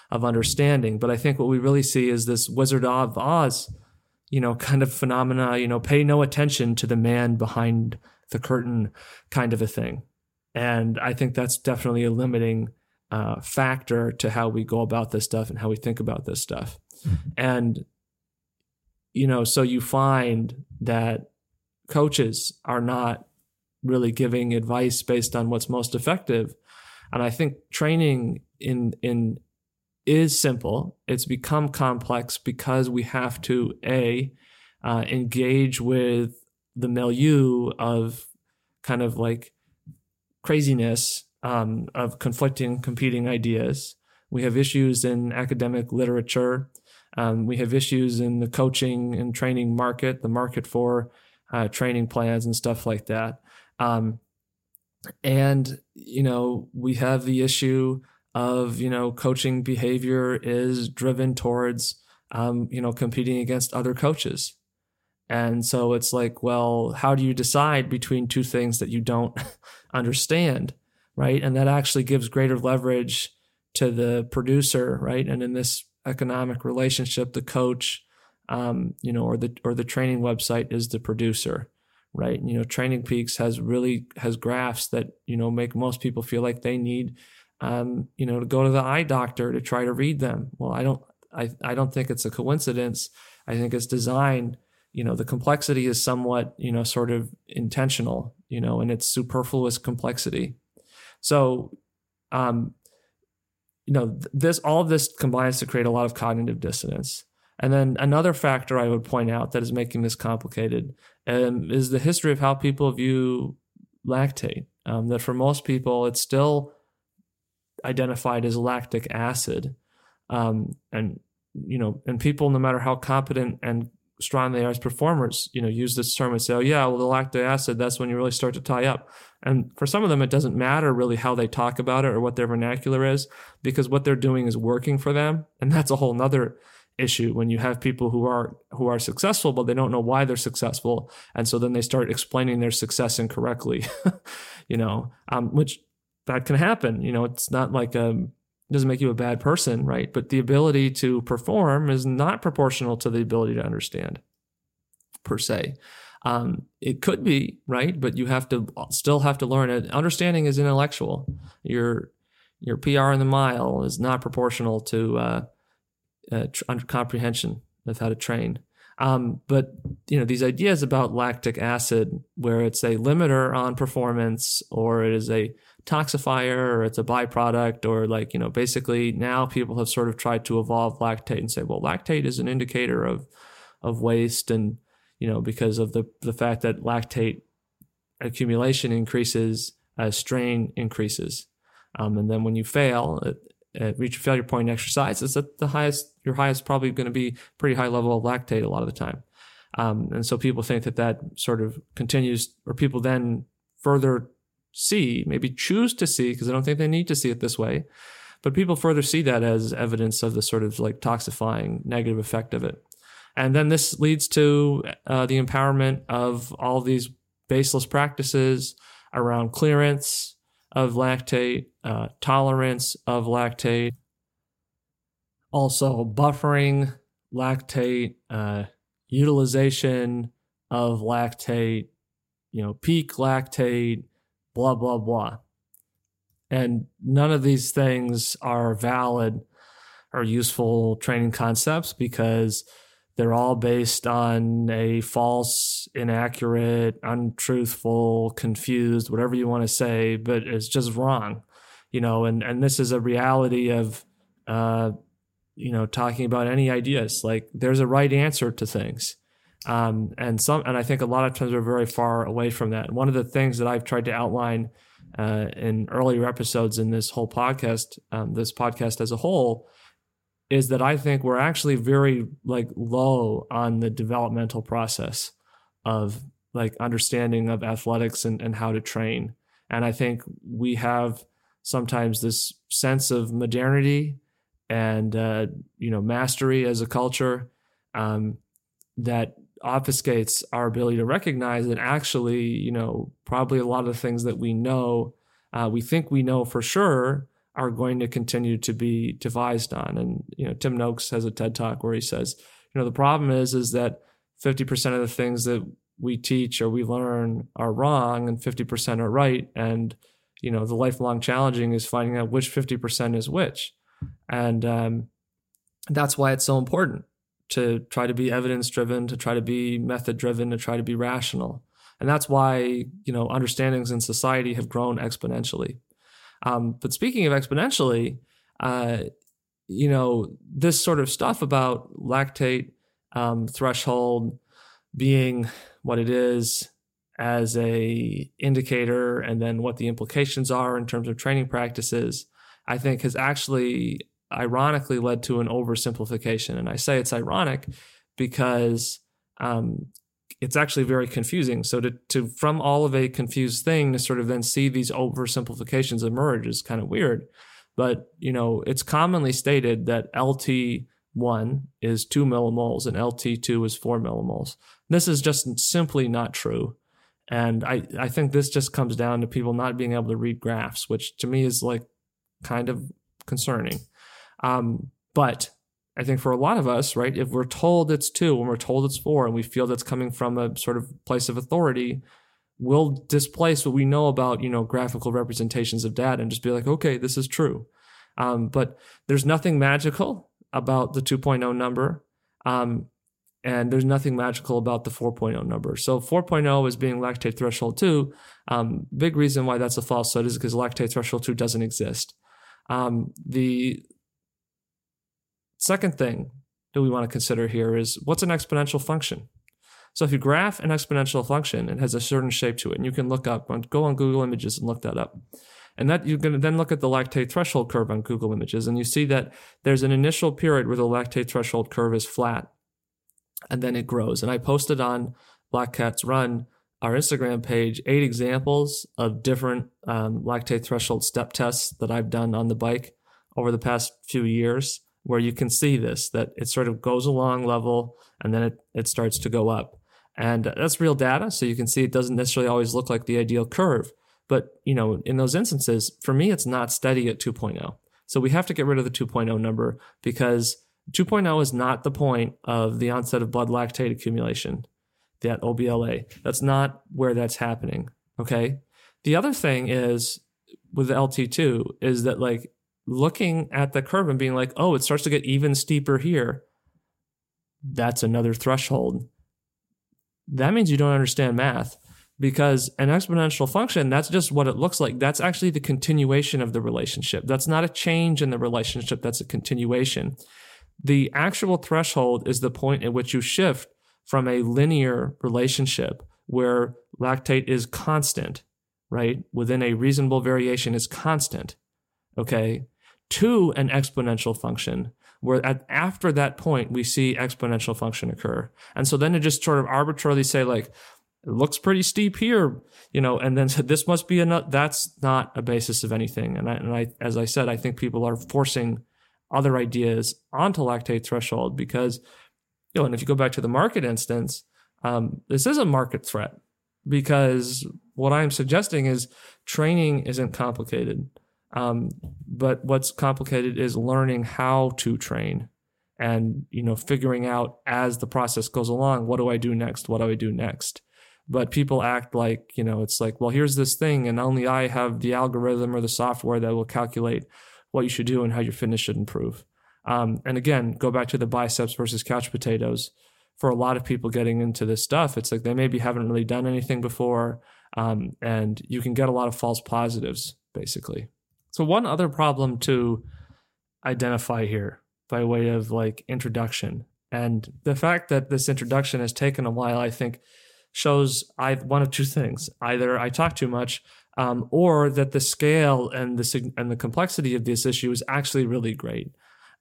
Speaker 1: of understanding. But I think what we really see is this Wizard of Oz, you know, kind of phenomena, you know, pay no attention to the man behind the curtain kind of a thing. And I think that's definitely a limiting uh, factor to how we go about this stuff and how we think about this stuff. Mm-hmm. And, you know, so you find that coaches are not really giving advice based on what's most effective. And I think training in, in, is simple. It's become complex because we have to a uh, engage with the milieu of kind of like craziness um, of conflicting, competing ideas. We have issues in academic literature. Um, we have issues in the coaching and training market, the market for uh, training plans and stuff like that. Um, and, you know, we have the issue of, you know, coaching behavior is driven towards, um, you know, competing against other coaches. And so it's like, well, how do you decide between two things that you don't <laughs> understand? right? And that actually gives greater leverage to the producer, right? And in this economic relationship, the coach, um, you know, or the or the training website is the producer, right? You know, Training Peaks has really has graphs that you know make most people feel like they need, um, you know, to go to the eye doctor to try to read them. Well, I don't, I I don't think it's a coincidence. I think it's designed. You know, the complexity is somewhat, you know, sort of intentional, you know, and it's superfluous complexity. So, um, you know, this all of this combines to create a lot of cognitive dissonance. And then another factor I would point out that is making this complicated um, is the history of how people view lactate. Um, that for most people, it's still identified as lactic acid, um, and you know, and people, no matter how competent and strong they are as performers, you know, use this term and say, "Oh yeah, well, the lactic acid, that's when you really start to tie up." And for some of them, it doesn't matter really how they talk about it or what their vernacular is, because what they're doing is working for them. And that's a whole nother issue when you have people who are who are successful but they don't know why they're successful and so then they start explaining their success incorrectly <laughs> you know um, which that can happen you know it's not like um doesn't make you a bad person right but the ability to perform is not proportional to the ability to understand per se um, it could be right, but you have to still have to learn it. Understanding is intellectual. Your your PR in the mile is not proportional to uh, uh, tr- comprehension of how to train. Um, but you know these ideas about lactic acid, where it's a limiter on performance, or it is a toxifier, or it's a byproduct, or like you know basically now people have sort of tried to evolve lactate and say, well, lactate is an indicator of of waste and you know, because of the, the fact that lactate accumulation increases as strain increases. Um, and then when you fail at, at reach a failure point in exercise, it's at the highest, your highest probably going to be pretty high level of lactate a lot of the time. Um, and so people think that that sort of continues, or people then further see, maybe choose to see, because I don't think they need to see it this way, but people further see that as evidence of the sort of like toxifying negative effect of it. And then this leads to uh, the empowerment of all these baseless practices around clearance of lactate, uh, tolerance of lactate, also buffering lactate, uh, utilization of lactate, you know, peak lactate, blah, blah, blah. And none of these things are valid or useful training concepts because they're all based on a false, inaccurate, untruthful, confused, whatever you want to say, but it's just wrong, you know. And and this is a reality of, uh, you know, talking about any ideas. Like there's a right answer to things, um, and some, and I think a lot of times we're very far away from that. One of the things that I've tried to outline uh, in earlier episodes in this whole podcast, um, this podcast as a whole is that I think we're actually very like low on the developmental process of like understanding of athletics and, and how to train. And I think we have sometimes this sense of modernity and uh, you know mastery as a culture um, that obfuscates our ability to recognize that actually, you know, probably a lot of the things that we know, uh, we think we know for sure, are going to continue to be devised on. And you know, Tim Noakes has a TED talk where he says, you know, the problem is is that 50% of the things that we teach or we learn are wrong and 50% are right. And, you know, the lifelong challenging is finding out which 50% is which. And um, that's why it's so important to try to be evidence driven, to try to be method driven, to try to be rational. And that's why, you know, understandings in society have grown exponentially. Um, but speaking of exponentially, uh, you know, this sort of stuff about lactate um, threshold being what it is as a indicator and then what the implications are in terms of training practices, I think has actually ironically led to an oversimplification. And I say it's ironic because um, it's actually very confusing. So to, to from all of a confused thing to sort of then see these oversimplifications emerge is kind of weird. But you know, it's commonly stated that LT one is two millimoles and LT2 is four millimoles. This is just simply not true. And I, I think this just comes down to people not being able to read graphs, which to me is like kind of concerning. Um, but I think for a lot of us, right, if we're told it's two and we're told it's four and we feel that's coming from a sort of place of authority, we'll displace what we know about, you know, graphical representations of data and just be like, okay, this is true. Um, but there's nothing magical about the 2.0 number. Um, and there's nothing magical about the 4.0 number. So 4.0 is being lactate threshold 2. Um, big reason why that's a falsehood is because lactate threshold 2 doesn't exist. Um, the second thing that we want to consider here is what's an exponential function? So if you graph an exponential function, it has a certain shape to it, and you can look up, go on Google Images and look that up. And that going to then look at the lactate threshold curve on Google Images, and you see that there's an initial period where the lactate threshold curve is flat, and then it grows. And I posted on Black Cats Run, our Instagram page, eight examples of different um, lactate threshold step tests that I've done on the bike over the past few years, where you can see this that it sort of goes along level and then it, it starts to go up. And that's real data, so you can see it doesn't necessarily always look like the ideal curve. But, you know, in those instances, for me, it's not steady at 2.0. So we have to get rid of the 2.0 number because 2.0 is not the point of the onset of blood lactate accumulation, that OBLA. That's not where that's happening. Okay. The other thing is with the LT2 is that like looking at the curve and being like, oh, it starts to get even steeper here. That's another threshold. That means you don't understand math because an exponential function, that's just what it looks like. That's actually the continuation of the relationship. That's not a change in the relationship, that's a continuation. The actual threshold is the point at which you shift from a linear relationship where lactate is constant, right? Within a reasonable variation is constant, okay, to an exponential function where at, after that point we see exponential function occur. And so then to just sort of arbitrarily say like, it looks pretty steep here, you know, and then <laughs> this must be enough. That's not a basis of anything. And I, and I, as I said, I think people are forcing other ideas onto lactate threshold because, you know, and if you go back to the market instance, um, this is a market threat because what I'm suggesting is training isn't complicated. Um, but what's complicated is learning how to train and, you know, figuring out as the process goes along, what do I do next? What do I do next? but people act like you know it's like well here's this thing and only i have the algorithm or the software that will calculate what you should do and how your fitness should improve um, and again go back to the biceps versus couch potatoes for a lot of people getting into this stuff it's like they maybe haven't really done anything before um, and you can get a lot of false positives basically so one other problem to identify here by way of like introduction and the fact that this introduction has taken a while i think shows I one of two things: either I talk too much, um, or that the scale and the and the complexity of this issue is actually really great.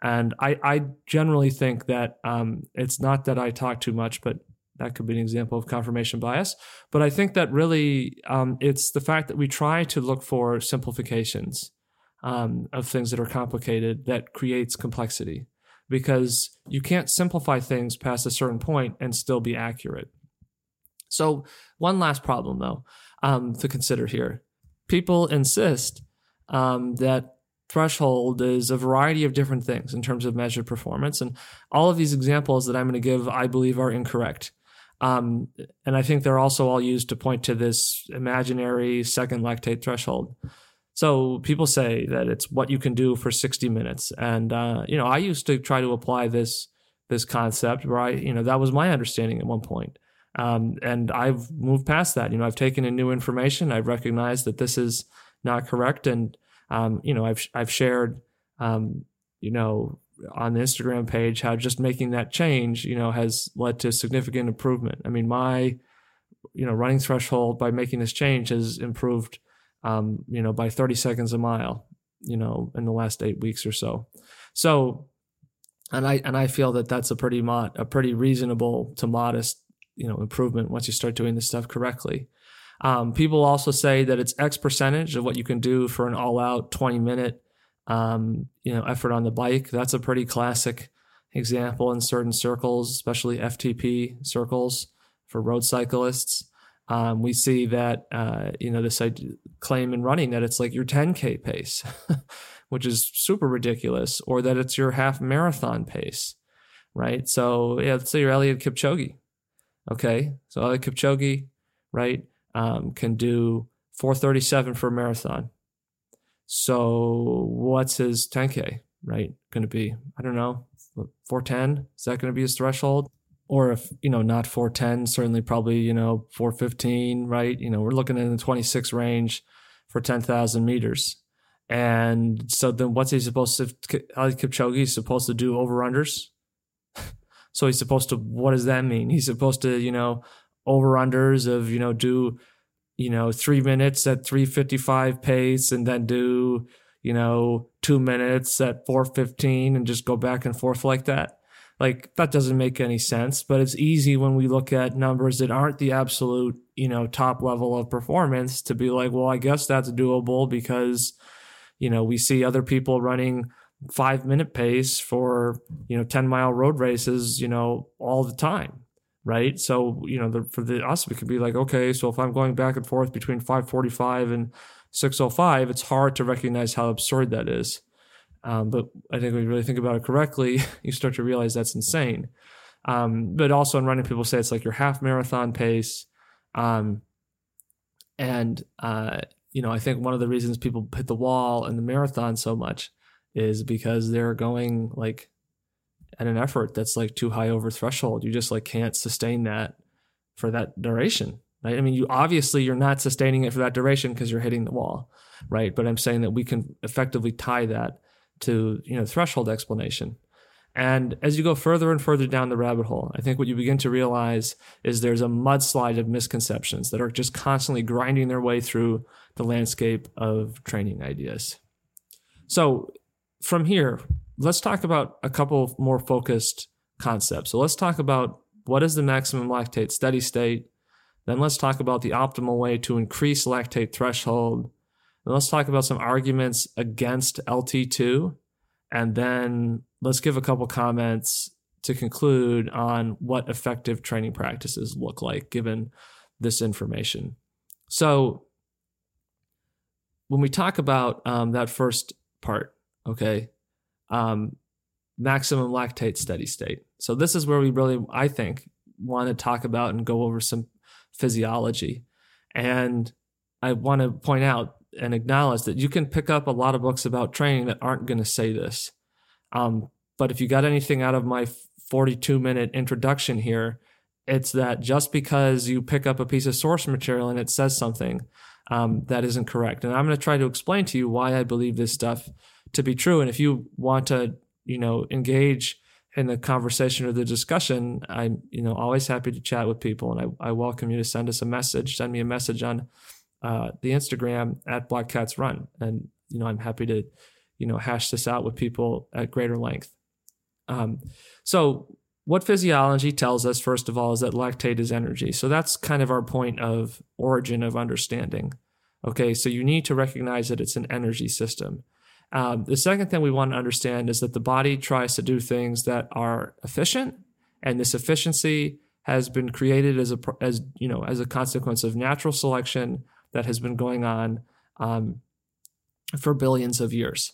Speaker 1: And I, I generally think that um, it's not that I talk too much, but that could be an example of confirmation bias. But I think that really um, it's the fact that we try to look for simplifications um, of things that are complicated that creates complexity. because you can't simplify things past a certain point and still be accurate. So, one last problem though um, to consider here people insist um, that threshold is a variety of different things in terms of measured performance. And all of these examples that I'm going to give, I believe, are incorrect. Um, and I think they're also all used to point to this imaginary second lactate threshold. So people say that it's what you can do for 60 minutes. And, uh, you know, I used to try to apply this, this concept right? You know, that was my understanding at one point. Um, and I've moved past that. You know, I've taken in new information. I've recognized that this is not correct. And, um, you know, I've, I've shared, um, you know, on the Instagram page how just making that change, you know, has led to significant improvement. I mean, my, you know, running threshold by making this change has improved um, you know, by 30 seconds a mile, you know, in the last eight weeks or so. So, and I and I feel that that's a pretty mod, a pretty reasonable to modest, you know, improvement once you start doing this stuff correctly. Um, people also say that it's X percentage of what you can do for an all-out 20 minute, um, you know, effort on the bike. That's a pretty classic example in certain circles, especially FTP circles for road cyclists. Um, we see that uh, you know this claim in running that it's like your 10k pace, <laughs> which is super ridiculous, or that it's your half marathon pace, right? So yeah, let's say you're Eliud Kipchoge, okay? So Eliud Kipchoge, right, um, can do 437 for a marathon. So what's his 10k, right? Going to be I don't know, 410? Is that going to be his threshold? Or if you know not 410 certainly probably you know 415 right? You know we're looking in the 26 range for 10,000 meters. And so then what's he supposed to Eliud Kipchoge is supposed to do over unders <laughs> so he's supposed to what does that mean? He's supposed to you know over unders of you know do you know 3 minutes at 355 pace and then do you know 2 minutes at 415 and just go back and forth like that like that doesn't make any sense, but it's easy when we look at numbers that aren't the absolute, you know, top level of performance to be like, well, I guess that's doable because, you know, we see other people running five minute pace for, you know, 10 mile road races, you know, all the time. Right. So, you know, the, for the us, we could be like, okay, so if I'm going back and forth between 545 and 605, it's hard to recognize how absurd that is. Um, but I think when you really think about it correctly, <laughs> you start to realize that's insane. Um, but also in running, people say it's like your half marathon pace. Um, and, uh, you know, I think one of the reasons people hit the wall in the marathon so much is because they're going like at an effort that's like too high over threshold. You just like can't sustain that for that duration. Right. I mean, you obviously you're not sustaining it for that duration because you're hitting the wall. Right. But I'm saying that we can effectively tie that to you know threshold explanation. And as you go further and further down the rabbit hole, I think what you begin to realize is there's a mudslide of misconceptions that are just constantly grinding their way through the landscape of training ideas. So, from here, let's talk about a couple more focused concepts. So, let's talk about what is the maximum lactate steady state. Then, let's talk about the optimal way to increase lactate threshold. And let's talk about some arguments against LT2. And then let's give a couple comments to conclude on what effective training practices look like given this information. So, when we talk about um, that first part, okay, um, maximum lactate steady state. So, this is where we really, I think, want to talk about and go over some physiology. And I want to point out and acknowledge that you can pick up a lot of books about training that aren't going to say this. Um, but if you got anything out of my 42 minute introduction here, it's that just because you pick up a piece of source material and it says something um, that isn't correct. And I'm going to try to explain to you why I believe this stuff to be true. And if you want to, you know, engage in the conversation or the discussion, I'm, you know, always happy to chat with people. And I, I welcome you to send us a message. Send me a message on uh, the Instagram at Black Cats Run, and you know I'm happy to you know hash this out with people at greater length. Um, so what physiology tells us first of all is that lactate is energy. So that's kind of our point of origin of understanding. Okay, so you need to recognize that it's an energy system. Um, the second thing we want to understand is that the body tries to do things that are efficient, and this efficiency has been created as a as you know as a consequence of natural selection that has been going on um, for billions of years.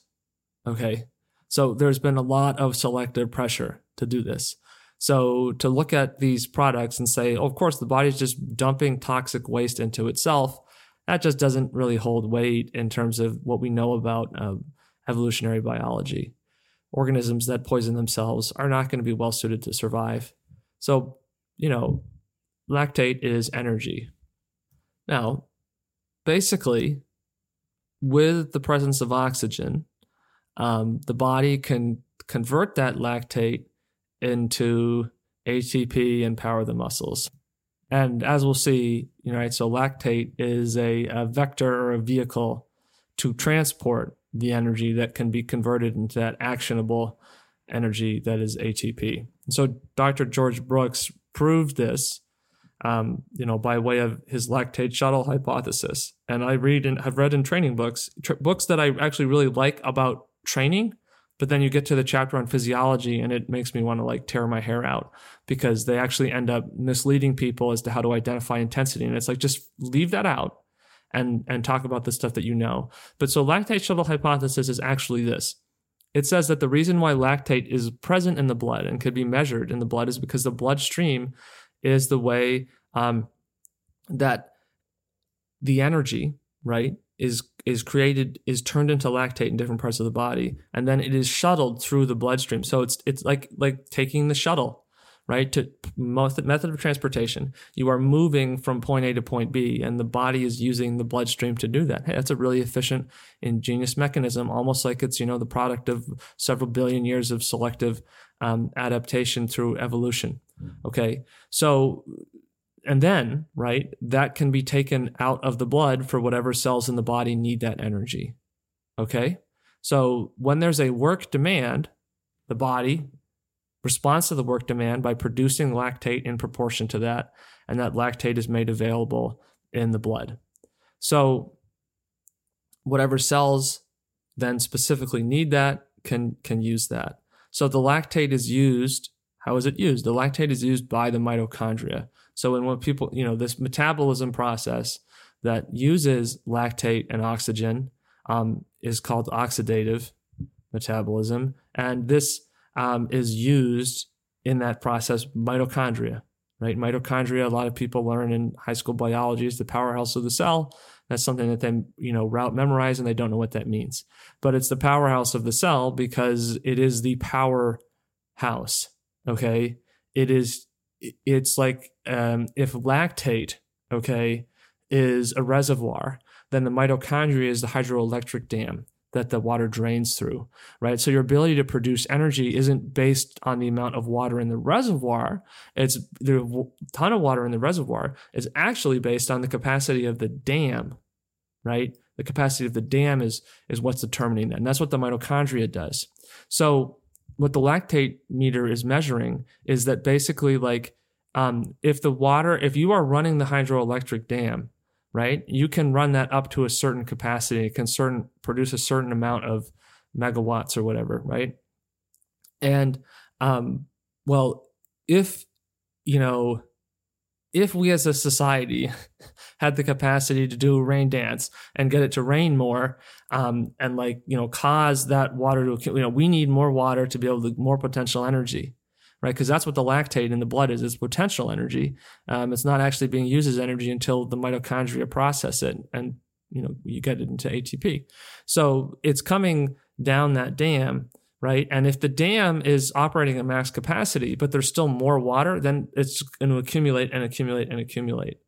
Speaker 1: Okay, so there's been a lot of selective pressure to do this. So to look at these products and say, oh, of course, the body's just dumping toxic waste into itself, that just doesn't really hold weight in terms of what we know about um, evolutionary biology. Organisms that poison themselves are not going to be well suited to survive. So, you know, lactate is energy. Now, basically, with the presence of oxygen, um, the body can convert that lactate into ATP and power the muscles. And as we'll see, you know, right, so lactate is a, a vector or a vehicle to transport the energy that can be converted into that actionable energy that is ATP. so Dr. George Brooks proved this, um, you know, by way of his lactate shuttle hypothesis. And I read and have read in training books, tr- books that I actually really like about training, but then you get to the chapter on physiology and it makes me want to like tear my hair out because they actually end up misleading people as to how to identify intensity. And it's like, just leave that out and and talk about the stuff that you know. But so lactate shuttle hypothesis is actually this. It says that the reason why lactate is present in the blood and could be measured in the blood is because the bloodstream is the way um, that the energy, right, is is created is turned into lactate in different parts of the body, and then it is shuttled through the bloodstream. So it's it's like like taking the shuttle right? To method, method of transportation, you are moving from point A to point B, and the body is using the bloodstream to do that. Hey, that's a really efficient, ingenious mechanism, almost like it's you know the product of several billion years of selective um, adaptation through evolution. Okay, so and then right that can be taken out of the blood for whatever cells in the body need that energy. Okay, so when there's a work demand, the body responds to the work demand by producing lactate in proportion to that, and that lactate is made available in the blood. So, whatever cells then specifically need that can can use that. So the lactate is used. How is it used? The lactate is used by the mitochondria. So when people, you know, this metabolism process that uses lactate and oxygen um, is called oxidative metabolism, and this um, is used in that process mitochondria right mitochondria a lot of people learn in high school biology is the powerhouse of the cell that's something that they you know route memorize and they don't know what that means but it's the powerhouse of the cell because it is the power house okay it is it's like um, if lactate okay is a reservoir then the mitochondria is the hydroelectric dam that the water drains through, right? So your ability to produce energy isn't based on the amount of water in the reservoir. It's the ton of water in the reservoir is actually based on the capacity of the dam, right? The capacity of the dam is is what's determining that, and that's what the mitochondria does. So what the lactate meter is measuring is that basically like um, if the water, if you are running the hydroelectric dam right? You can run that up to a certain capacity. It can certain produce a certain amount of megawatts or whatever, right? And um, well, if you know, if we as a society <laughs> had the capacity to do a rain dance and get it to rain more, um, and like you know, cause that water to you know, we need more water to be able to more potential energy right? Because that's what the lactate in the blood is, it's potential energy. Um, it's not actually being used as energy until the mitochondria process it and, you know, you get it into ATP. So it's coming down that dam, right? And if the dam is operating at max capacity, but there's still more water, then it's going to accumulate and accumulate and accumulate.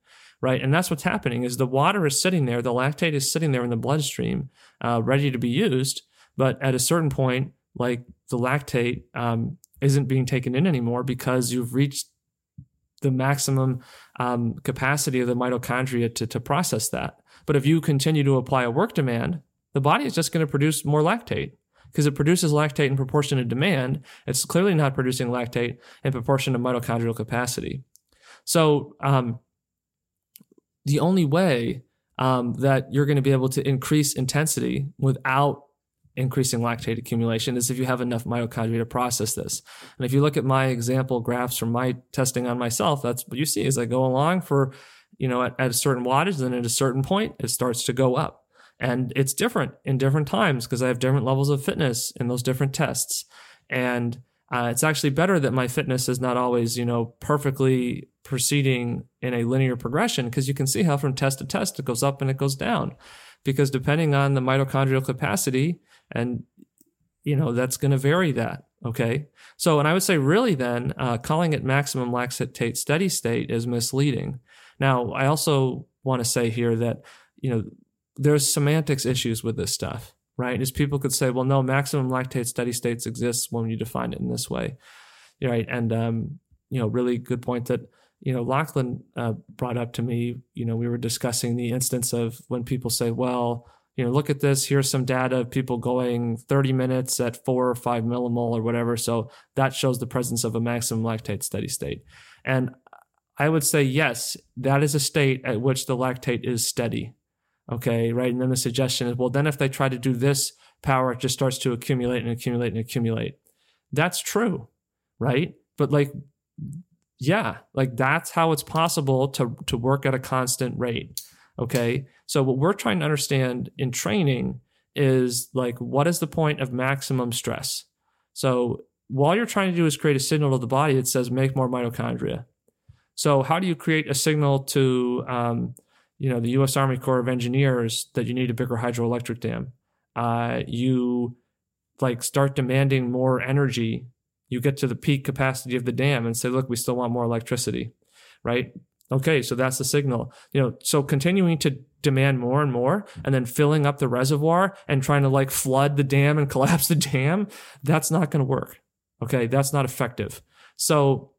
Speaker 1: Right. And that's what's happening is the water is sitting there, the lactate is sitting there in the bloodstream, uh, ready to be used. But at a certain point, like the lactate um, isn't being taken in anymore because you've reached the maximum um, capacity of the mitochondria to, to process that. But if you continue to apply a work demand, the body is just going to produce more lactate because it produces lactate in proportion to demand. It's clearly not producing lactate in proportion to mitochondrial capacity. So um, the only way um, that you're going to be able to increase intensity without increasing lactate accumulation is if you have enough mitochondria to process this. And if you look at my example graphs from my testing on myself, that's what you see as I go along for, you know, at, at a certain wattage, then at a certain point, it starts to go up. And it's different in different times because I have different levels of fitness in those different tests. And uh, it's actually better that my fitness is not always, you know, perfectly proceeding in a linear progression because you can see how from test to test it goes up and it goes down. Because depending on the mitochondrial capacity, and you know that's going to vary that. Okay, so and I would say really then uh, calling it maximum lactate steady state is misleading. Now I also want to say here that you know there's semantics issues with this stuff right? Is people could say, well, no, maximum lactate steady states exists when you define it in this way, right? And um, you know, really good point that you know Lachlan uh, brought up to me. You know, we were discussing the instance of when people say, well, you know, look at this. Here's some data of people going 30 minutes at four or five millimole or whatever. So that shows the presence of a maximum lactate steady state. And I would say yes, that is a state at which the lactate is steady. Okay, right. And then the suggestion is, well, then if they try to do this power, it just starts to accumulate and accumulate and accumulate. That's true, right? But like, yeah, like that's how it's possible to to work at a constant rate. Okay. So what we're trying to understand in training is like what is the point of maximum stress? So while you're trying to do is create a signal to the body, that says make more mitochondria. So how do you create a signal to um, you know the U.S. Army Corps of Engineers that you need a bigger hydroelectric dam. Uh, you like start demanding more energy. You get to the peak capacity of the dam and say, look, we still want more electricity, right? Okay, so that's the signal. You know, so continuing to demand more and more and then filling up the reservoir and trying to like flood the dam and <laughs> collapse the dam, that's not going to work. Okay, that's not effective. So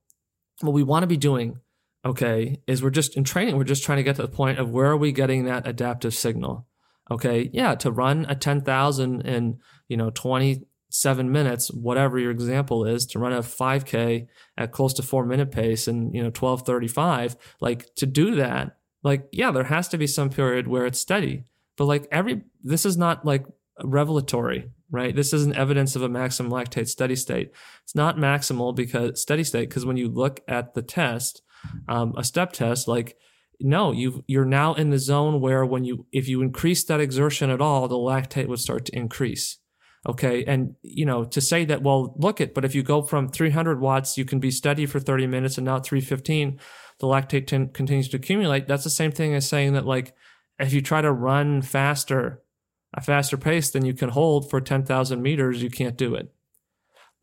Speaker 1: what we want to be doing okay, is we're just in training, we're just trying to get to the point of where are we getting that adaptive signal? Okay, yeah, to run a 10,000 in, you know, 27 minutes, whatever your example is, to run a 5K at close to four minute pace and, you know, 1235, like to do that, like, yeah, there has to be some period where it's steady. But like every, this is not like revelatory, right? This isn't evidence of a maximum lactate steady state. It's not maximal because steady state, because when you look at the test, um, a step test, like no, you you're now in the zone where when you if you increase that exertion at all, the lactate would start to increase. Okay, and you know to say that well, look it, but if you go from 300 watts, you can be steady for 30 minutes, and now 315, the lactate t- continues to accumulate. That's the same thing as saying that like if you try to run faster, a faster pace than you can hold for 10,000 meters, you can't do it.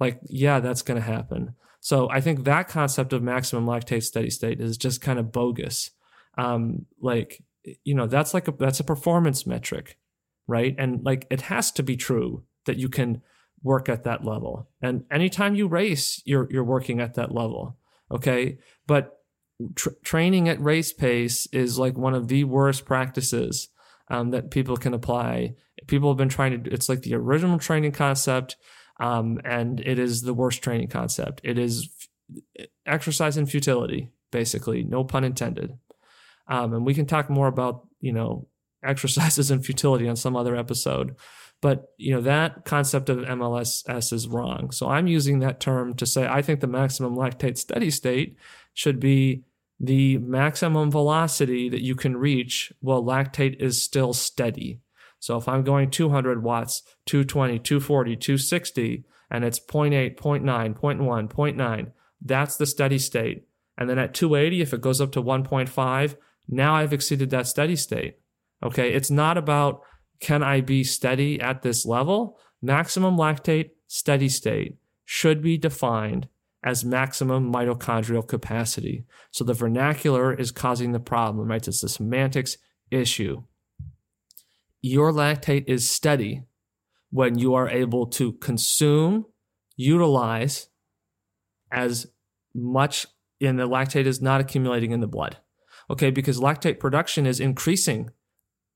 Speaker 1: Like yeah, that's going to happen. So I think that concept of maximum lactate steady state is just kind of bogus. Um, like, you know, that's like a, that's a performance metric, right? And like, it has to be true that you can work at that level. And anytime you race, you're, you're working at that level. Okay. But tr- training at race pace is like one of the worst practices um, that people can apply. People have been trying to, it's like the original training concept um, and it is the worst training concept. It is exercise in futility, basically, no pun intended. Um, and we can talk more about, you know, <laughs> exercises and futility on some other episode. But, you know, that concept of MLSS is wrong. So I'm using that term to say I think the maximum lactate steady state should be the maximum velocity that you can reach while lactate is still steady. So if I'm going 200 watts, 220, 240, 260, and it's 0.8, 0.9, 0.1, 0.9, that's the steady state. And then at 280, if it goes up to 1.5, now I've exceeded that steady state. Okay. It's not about can I be steady at this level? Maximum lactate steady state should be defined as maximum mitochondrial capacity. So the vernacular is causing the problem, right? It's a semantics issue your lactate is steady when you are able to consume, utilize as much, and the lactate is not accumulating in the blood. Okay, because lactate production is increasing.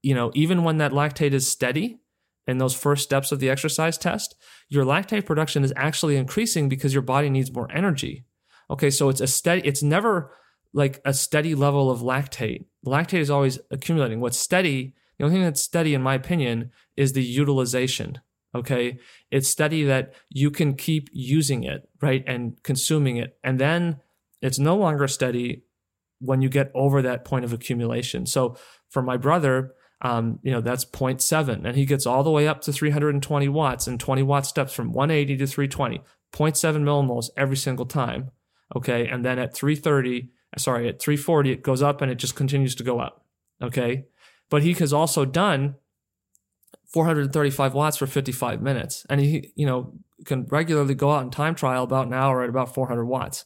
Speaker 1: You know, even when that lactate is steady in those first steps of the exercise test, your lactate production is actually increasing because your body needs more energy. Okay, so it's a steady, it's never like a steady level of lactate. Lactate is always accumulating. What's steady the only thing that's steady, in my opinion, is the utilization. Okay. It's steady that you can keep using it, right? And consuming it. And then it's no longer steady when you get over that point of accumulation. So for my brother, um, you know, that's 0.7 and he gets all the way up to 320 watts and 20 watt steps from 180 to 320, 0.7 millimoles every single time. Okay. And then at 330, sorry, at 340, it goes up and it just continues to go up. Okay. But he has also done 435 watts for 55 minutes. And he, you know, can regularly go out and time trial about an hour at about 400 watts.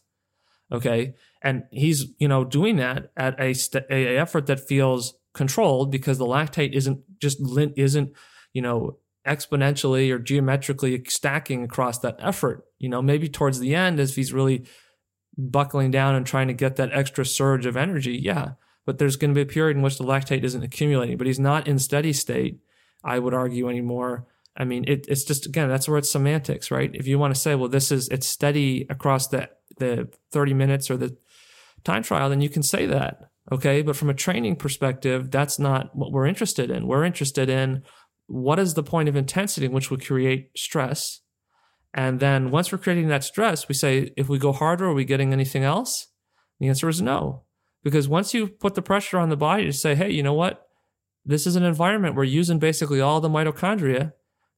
Speaker 1: Okay. And he's, you know, doing that at a, st- a effort that feels controlled because the lactate isn't just, isn't, you know, exponentially or geometrically stacking across that effort. You know, maybe towards the end, as he's really buckling down and trying to get that extra surge of energy, yeah. But there's going to be a period in which the lactate isn't accumulating, but he's not in steady state, I would argue anymore. I mean, it, it's just again, that's where it's semantics, right? If you want to say, well, this is it's steady across the the 30 minutes or the time trial, then you can say that. Okay. But from a training perspective, that's not what we're interested in. We're interested in what is the point of intensity in which we create stress and then once we're creating that stress, we say, if we go harder, are we getting anything else? The answer is no. Because once you put the pressure on the body to say, hey, you know what? This is an environment we're using basically all the mitochondria.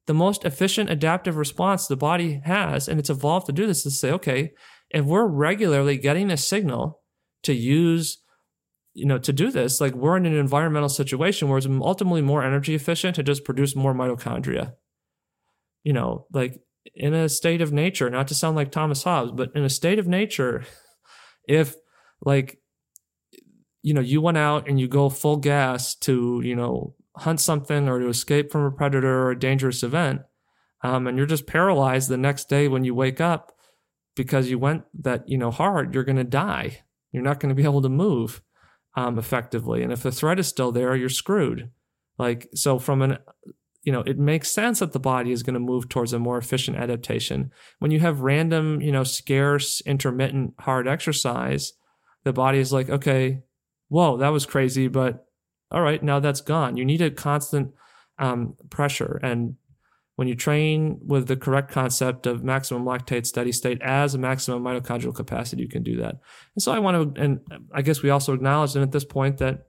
Speaker 1: The most efficient adaptive response the body has, and it's evolved to do this, is to say, okay, if we're regularly getting a signal to use, you know, to do this, like we're in an environmental situation where it's ultimately more energy efficient to just produce more mitochondria. You know, like in a state of nature, not to sound like Thomas Hobbes, but in a state of nature, <laughs> if like, you know, you went out and you go full gas to, you know, hunt something or to escape from a predator or a dangerous event, um, and you're just paralyzed the next day when you wake up because you went that, you know, hard, you're going to die. You're not going to be able to move um, effectively. And if the threat is still there, you're screwed. Like, so from an you know, it makes sense that the body is going to move towards a more efficient adaptation. When you have random, you know, scarce, intermittent, hard exercise, the body is like, okay, whoa, that was crazy, but all right, now that's gone. You need a constant um, pressure. And when you train with the correct concept of maximum lactate steady state as a maximum mitochondrial capacity, you can do that. And so I want to, and I guess we also acknowledge at this point that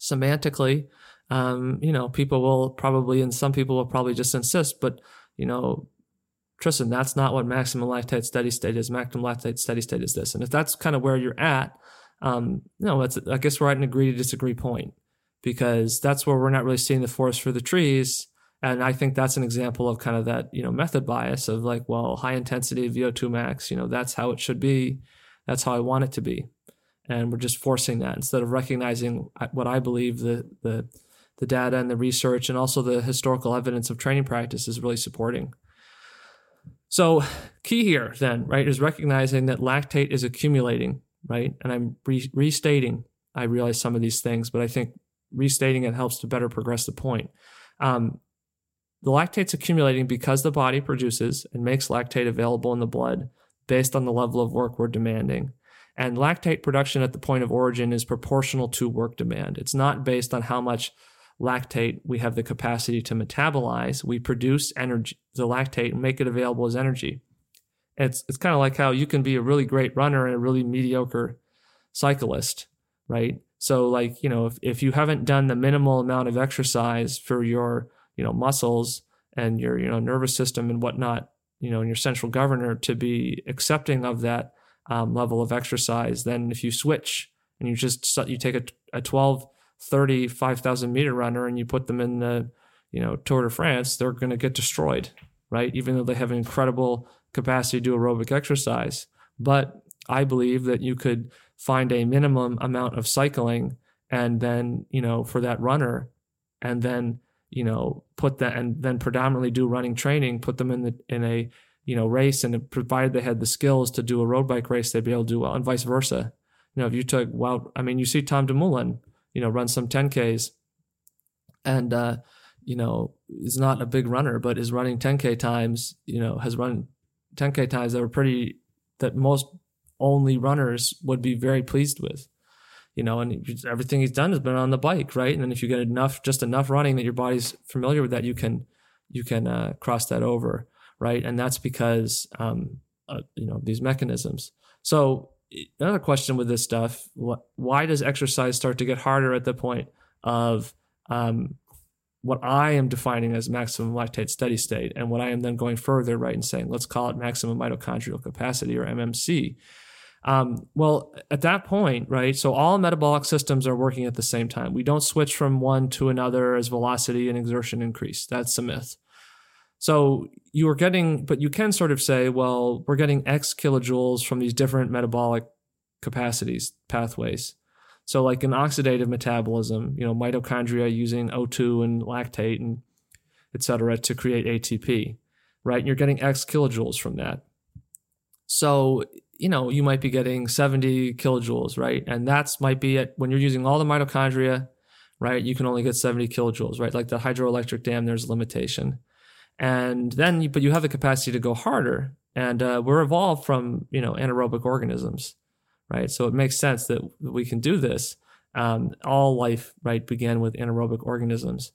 Speaker 1: semantically, um, you know, people will probably, and some people will probably just insist, but, you know, Tristan, that's not what maximum lactate steady state is. Maximum lactate steady state is this. And if that's kind of where you're at, um, know, it's, I guess we're at an agree to disagree point because that's where we're not really seeing the forest for the trees. And I think that's an example of kind of that, you know, method bias of like, well, high intensity VO2 max, you know, that's how it should be. That's how I want it to be. And we're just forcing that instead of recognizing what I believe the, the, the data and the research and also the historical evidence of training practice is really supporting. So, key here then, right, is recognizing that lactate is accumulating, right? And I'm re- restating, I realize some of these things, but I think restating it helps to better progress the point. Um, the lactate's accumulating because the body produces and makes lactate available in the blood based on the level of work we're demanding. And lactate production at the point of origin is proportional to work demand. It's not based on how much lactate we have the capacity to metabolize. We produce energy, the lactate, and make it available as energy. It's it's kind of like how you can be a really great runner and a really mediocre cyclist, right? So like, you know, if, if you haven't done the minimal amount of exercise for your, you know, muscles and your, you know, nervous system and whatnot, you know, and your central governor to be accepting of that um, level of exercise, then if you switch and you just you take a, a 12 30, 5,000 meter runner and you put them in the, you know, Tour de France, they're going to get destroyed, right? Even though they have an incredible capacity to do aerobic exercise. But I believe that you could find a minimum amount of cycling and then, you know, for that runner and then, you know, put that and then predominantly do running training, put them in the, in a, you know, race and provided they had the skills to do a road bike race, they'd be able to do well and vice versa. You know, if you took, well, I mean, you see Tom Dumoulin, you know, run some 10Ks and, uh, you know, is not a big runner, but is running 10K times, you know, has run 10K times that were pretty, that most only runners would be very pleased with, you know, and everything he's done has been on the bike, right? And then if you get enough, just enough running that your body's familiar with that, you can, you can uh, cross that over, right? And that's because um, uh, you know these mechanisms. So another question with this stuff: why does exercise start to get harder at the point of um, what I am defining as maximum lactate steady state, and what I am then going further, right, and saying let's call it maximum mitochondrial capacity or MMC. Um, well, at that point, right, so all metabolic systems are working at the same time. We don't switch from one to another as velocity and exertion increase. That's a myth. So you are getting, but you can sort of say, well, we're getting X kilojoules from these different metabolic capacities, pathways. So like an oxidative metabolism, you know, mitochondria using O2 and lactate and et cetera to create ATP, right? And you're getting X kilojoules from that. So you know, you might be getting 70 kilojoules, right? And that's might be at when you're using all the mitochondria, right? You can only get 70 kilojoules, right? Like the hydroelectric dam, there's a limitation. And then, you, but you have the capacity to go harder. And uh, we're evolved from, you know, anaerobic organisms, right? So it makes sense that we can do this. Um, all life, right, began with anaerobic organisms.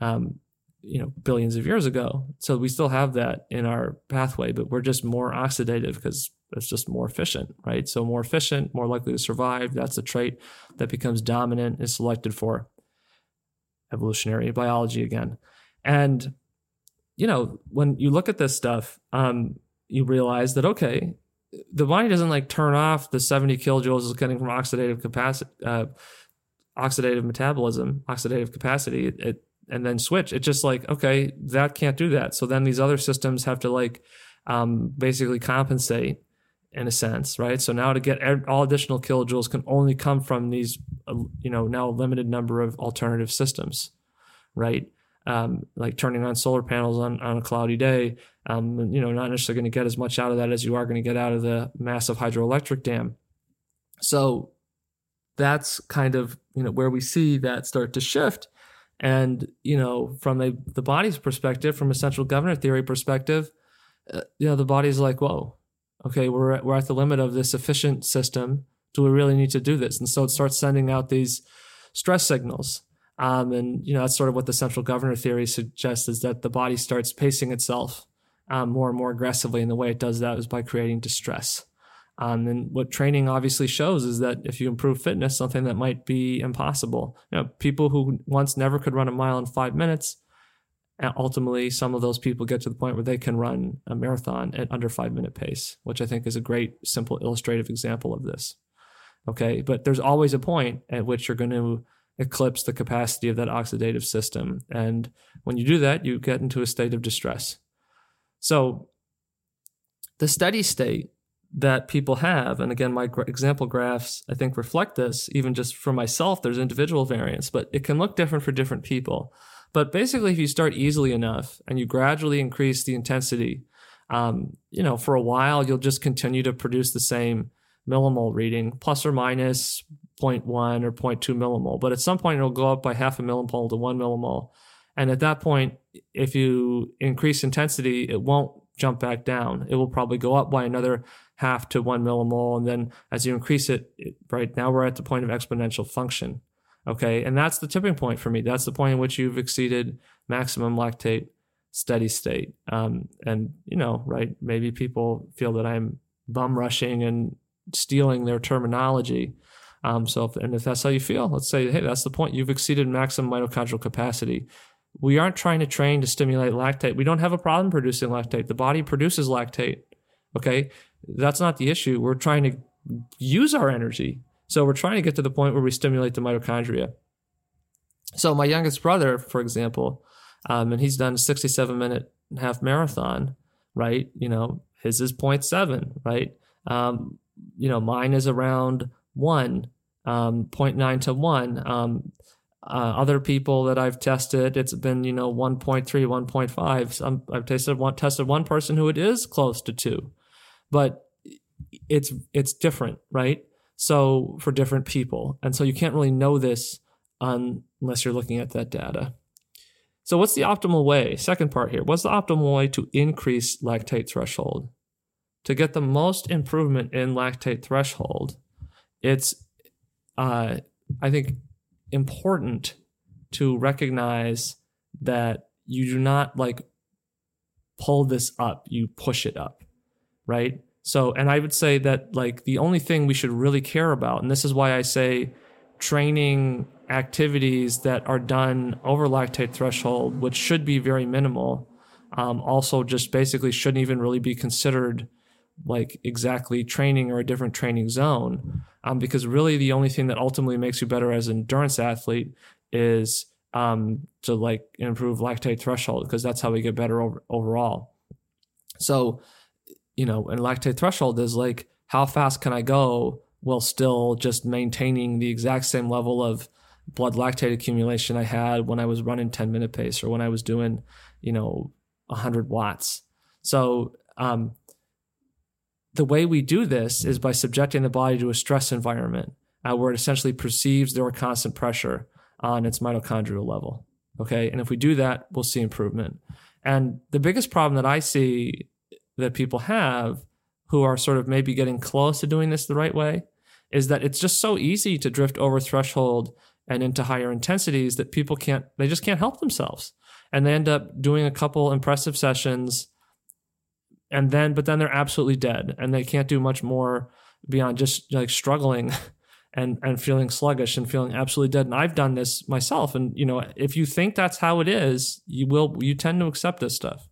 Speaker 1: Um, you know billions of years ago so we still have that in our pathway but we're just more oxidative because it's just more efficient right so more efficient more likely to survive that's a trait that becomes dominant is selected for evolutionary biology again and you know when you look at this stuff um, you realize that okay the body doesn't like turn off the 70 kilojoules is getting from oxidative capacity uh, oxidative metabolism oxidative capacity it, it and then switch. It's just like, okay, that can't do that. So then these other systems have to like um, basically compensate in a sense, right? So now to get all additional kilojoules can only come from these, uh, you know, now limited number of alternative systems, right? Um, like turning on solar panels on, on a cloudy day, um, you know, not necessarily going to get as much out of that as you are going to get out of the massive hydroelectric dam. So that's kind of, you know, where we see that start to shift and, you know, from a, the body's perspective, from a central governor theory perspective, uh, you know, the body's like, whoa, okay, we're at, we're at the limit of this efficient system. Do we really need to do this? And so it starts sending out these stress signals. Um, and, you know, that's sort of what the central governor theory suggests is that the body starts pacing itself um, more and more aggressively. And the way it does that is by creating distress. Um, and what training obviously shows is that if you improve fitness, something that might be impossible. You know, people who once never could run a mile in five minutes, ultimately, some of those people get to the point where they can run a marathon at under five minute pace, which I think is a great, simple, illustrative example of this. Okay, but there's always a point at which you're going to eclipse the capacity of that oxidative system. And when you do that, you get into a state of distress. So the steady state that people have. And again, my example graphs, I think, reflect this. Even just for myself, there's individual variance, but it can look different for different people. But basically, if you start easily enough and you gradually increase the intensity, um, you know, for a while, you'll just continue to produce the same millimole reading, plus or minus 0.1 or 0.2 millimole. But at some point, it'll go up by half a millimole to one millimole. And at that point, if you increase intensity, it won't jump back down. It will probably go up by another half to one millimole. And then as you increase it, it, right now we're at the point of exponential function. Okay. And that's the tipping point for me. That's the point in which you've exceeded maximum lactate steady state. Um, and, you know, right, maybe people feel that I'm bum rushing and stealing their terminology. Um, so, if, and if that's how you feel, let's say, hey, that's the point. You've exceeded maximum mitochondrial capacity. We aren't trying to train to stimulate lactate. We don't have a problem producing lactate. The body produces lactate. Okay. That's not the issue. We're trying to use our energy. So we're trying to get to the point where we stimulate the mitochondria. So my youngest brother, for example, um, and he's done a 67 minute half marathon, right? You know, his is 0.7, right? Um, you know, mine is around one, um, 0.9 to one. Um, uh, other people that I've tested, it's been you know 1.3, 1.5. Some, I've tested one tested one person who it is close to two, but it's it's different, right? So for different people, and so you can't really know this unless you're looking at that data. So what's the optimal way? Second part here. What's the optimal way to increase lactate threshold? To get the most improvement in lactate threshold, it's uh, I think important to recognize that you do not like pull this up, you push it up, right? So, and I would say that like the only thing we should really care about, and this is why I say training activities that are done over lactate threshold, which should be very minimal, um, also just basically shouldn't even really be considered like exactly training or a different training zone. Um, because really the only thing that ultimately makes you better as an endurance athlete is um, to like improve lactate threshold because that's how we get better over, overall. So, you know, and lactate threshold is like how fast can I go while still just maintaining the exact same level of blood lactate accumulation I had when I was running 10 minute pace or when I was doing, you know, 100 watts. So, um, the way we do this is by subjecting the body to a stress environment uh, where it essentially perceives there are constant pressure on its mitochondrial level. Okay. And if we do that, we'll see improvement. And the biggest problem that I see that people have who are sort of maybe getting close to doing this the right way is that it's just so easy to drift over threshold and into higher intensities that people can't, they just can't help themselves. And they end up doing a couple impressive sessions and then, but then they're absolutely dead and they can't do much more beyond just like struggling <laughs> and and feeling sluggish and feeling absolutely dead. And I've done this myself. And you know, if you think that's how it is, you will you tend to accept this stuff.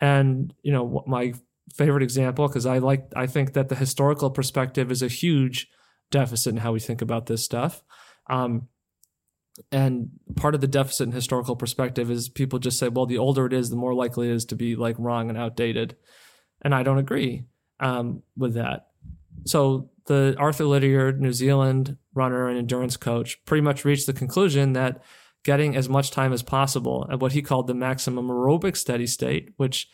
Speaker 1: And you know, my favorite example because I like I think that the historical perspective is a huge deficit in how we think about this stuff. Um, and part of the deficit in historical perspective is people just say, well, the older it is, the more likely it is to be like wrong and outdated. And I don't agree um, with that. So the Arthur Lydiard, New Zealand runner and endurance coach, pretty much reached the conclusion that getting as much time as possible at what he called the maximum aerobic steady state, which,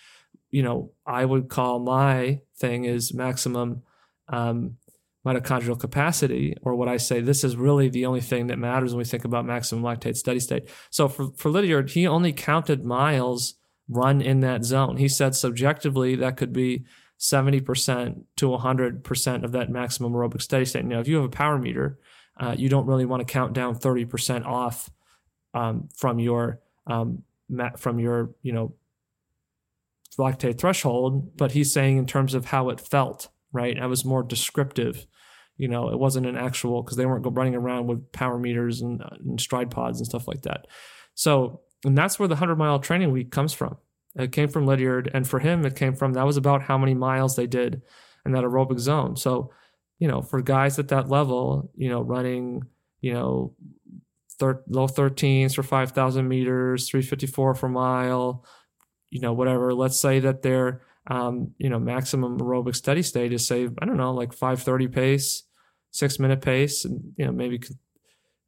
Speaker 1: you know, I would call my thing is maximum um, mitochondrial capacity, or what I say, this is really the only thing that matters when we think about maximum lactate steady state. So for, for Lydiard, he only counted miles run in that zone. He said subjectively that could be 70% to 100% of that maximum aerobic steady state. Now, if you have a power meter, uh, you don't really want to count down 30% off um, from your um, from your you know lactate threshold. But he's saying in terms of how it felt, right? I was more descriptive. You know, it wasn't an actual because they weren't running around with power meters and, uh, and stride pods and stuff like that. So, and that's where the 100 mile training week comes from. It came from Lydiard, and for him, it came from that was about how many miles they did in that aerobic zone. So, you know, for guys at that level, you know, running, you know, thir- low 13s for 5,000 meters, 354 for mile, you know, whatever. Let's say that their, um, you know, maximum aerobic steady state is say, I don't know, like 530 pace, six minute pace, and you know, maybe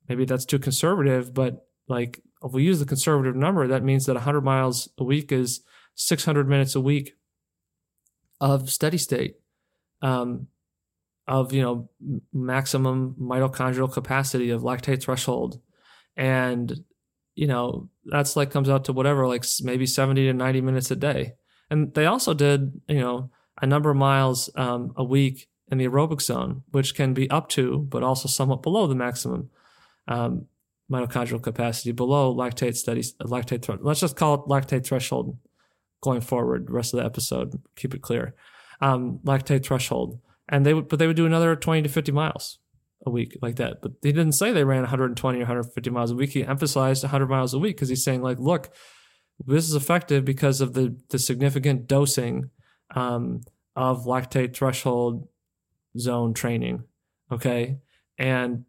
Speaker 1: maybe that's too conservative, but like if we use the conservative number, that means that 100 miles a week is 600 minutes a week of steady state, um, of you know maximum mitochondrial capacity of lactate threshold, and you know that's like comes out to whatever like maybe 70 to 90 minutes a day. And they also did you know a number of miles um, a week in the aerobic zone, which can be up to, but also somewhat below the maximum. Um, mitochondrial capacity below lactate studies, lactate threshold. Let's just call it lactate threshold going forward. Rest of the episode, keep it clear. Um, lactate threshold, and they would, but they would do another twenty to fifty miles a week like that. But he didn't say they ran 120 or 150 miles a week. He emphasized 100 miles a week because he's saying like, look, this is effective because of the the significant dosing um, of lactate threshold zone training. Okay, and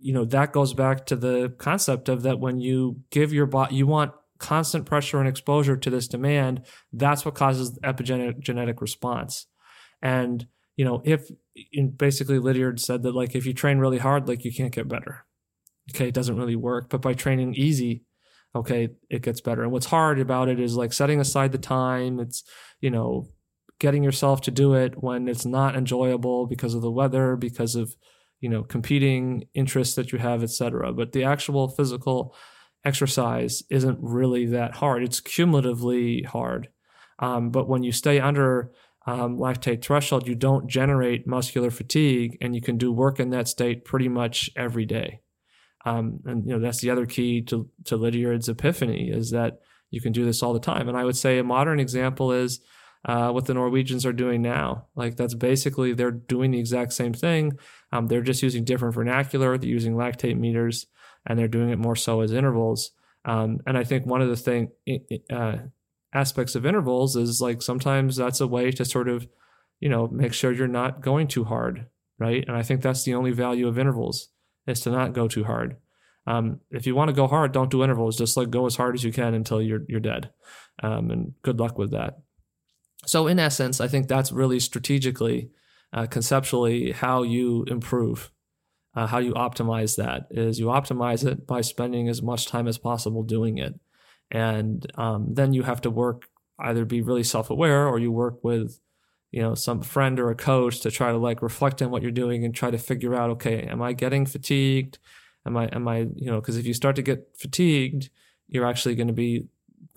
Speaker 1: you know that goes back to the concept of that when you give your body you want constant pressure and exposure to this demand that's what causes epigenetic genetic response. And you know if basically lydiard said that like if you train really hard like you can't get better okay? It doesn't really work but by training easy okay it gets better. And what's hard about it is like setting aside the time it's you know getting yourself to do it when it's not enjoyable because of the weather because of you know competing interests that you have etc but the actual physical exercise isn't really that hard. It's cumulatively hard. Um, but when you stay under um, lactate threshold you don't generate muscular fatigue and you can do work in that state pretty much every day. Um, and you know that's the other key to to lydiard's epiphany is that you can do this all the time. And I would say a modern example is uh, what the Norwegians are doing now. Like that's basically they're doing the exact same thing. Um, they're just using different vernacular. They're using lactate meters, and they're doing it more so as intervals. Um, and I think one of the thing uh, aspects of intervals is like sometimes that's a way to sort of, you know, make sure you're not going too hard, right? And I think that's the only value of intervals is to not go too hard. Um, if you want to go hard, don't do intervals. Just like go as hard as you can until you're you're dead. Um, and good luck with that. So in essence, I think that's really strategically, uh, conceptually, how you improve, uh, how you optimize that. Is you optimize it by spending as much time as possible doing it, and um, then you have to work either be really self-aware or you work with you know some friend or a coach to try to like reflect on what you're doing and try to figure out okay am i getting fatigued am i am i you know because if you start to get fatigued you're actually going to be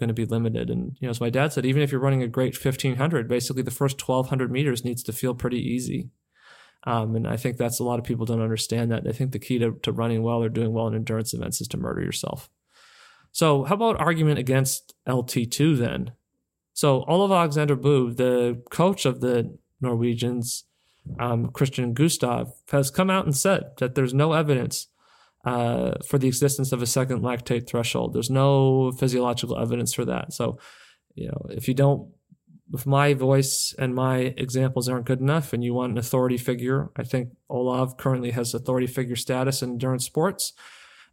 Speaker 1: going to be limited. And you know as my dad said even if you're running a great 1500 basically the first 1200 meters needs to feel pretty easy. Um, and i think that's a lot of people don't understand that. They think the key to, to running well or doing well in endurance events is to murder yourself. So how about argument against lt2 then? So Olav Aleksander Buv, the coach of the Norwegians, um, Kristian Gustav, has come out and said that there's no evidence uh, for the existence of a second lactate threshold. There's no physiological evidence for that. So, you know, if you don't, if my voice and my examples aren't good enough and you want an authority figure, I think Olav currently has authority figure status in endurance sports.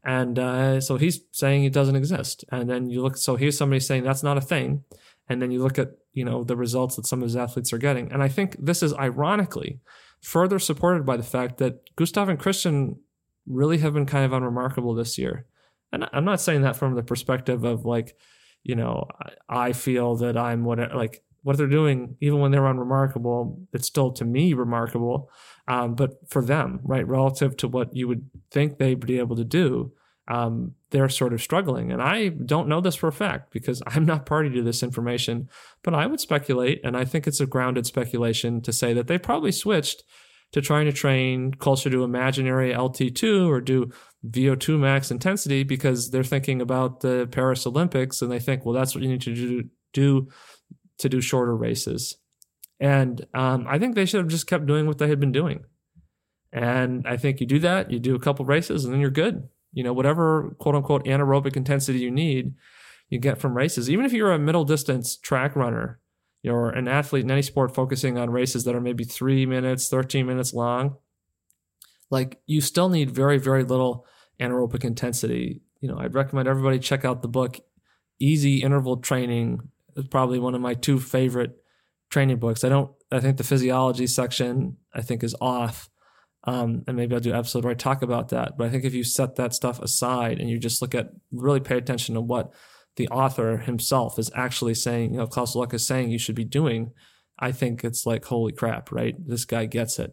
Speaker 1: And uh, so he's saying it doesn't exist. And then you look, so here's somebody saying that's not a thing. And then you look at, you know, the results that some of his athletes are getting. And I think this is ironically further supported by the fact that Gustav and Kristian really have been kind of unremarkable this year. And I'm not saying that from the perspective of like, you know, I feel that I'm what like what they're doing, even when they're unremarkable, it's still to me remarkable. Um, but for them, right, relative to what you would think they'd be able to do, um, they're sort of struggling. And I don't know this for a fact because I'm not party to this information, but I would speculate, and I think it's a grounded speculation to say that they probably switched to trying to train closer to imaginary LT2 or do VO2 max intensity because they're thinking about the Paris Olympics and they think, well, that's what you need to do, do to do shorter races. And um, I think they should have just kept doing what they had been doing. And I think you do that, you do a couple races, and then you're good. You know, whatever quote unquote anaerobic intensity you need, you get from races. Even if you're a middle distance track runner, you're an athlete in any sport focusing on races that are maybe three minutes, 13 minutes long, like you still need very, very little anaerobic intensity. You know, I'd recommend everybody check out the book Easy Interval Training. It's probably one of my two favorite training books. I don't I think the physiology section I think is off. Um, and maybe I'll do an episode where I talk about that. But I think if you set that stuff aside and you just look at really pay attention to what the author himself is actually saying, you know, Klaus Luck is saying you should be doing, I think it's like, holy crap, right? This guy gets it.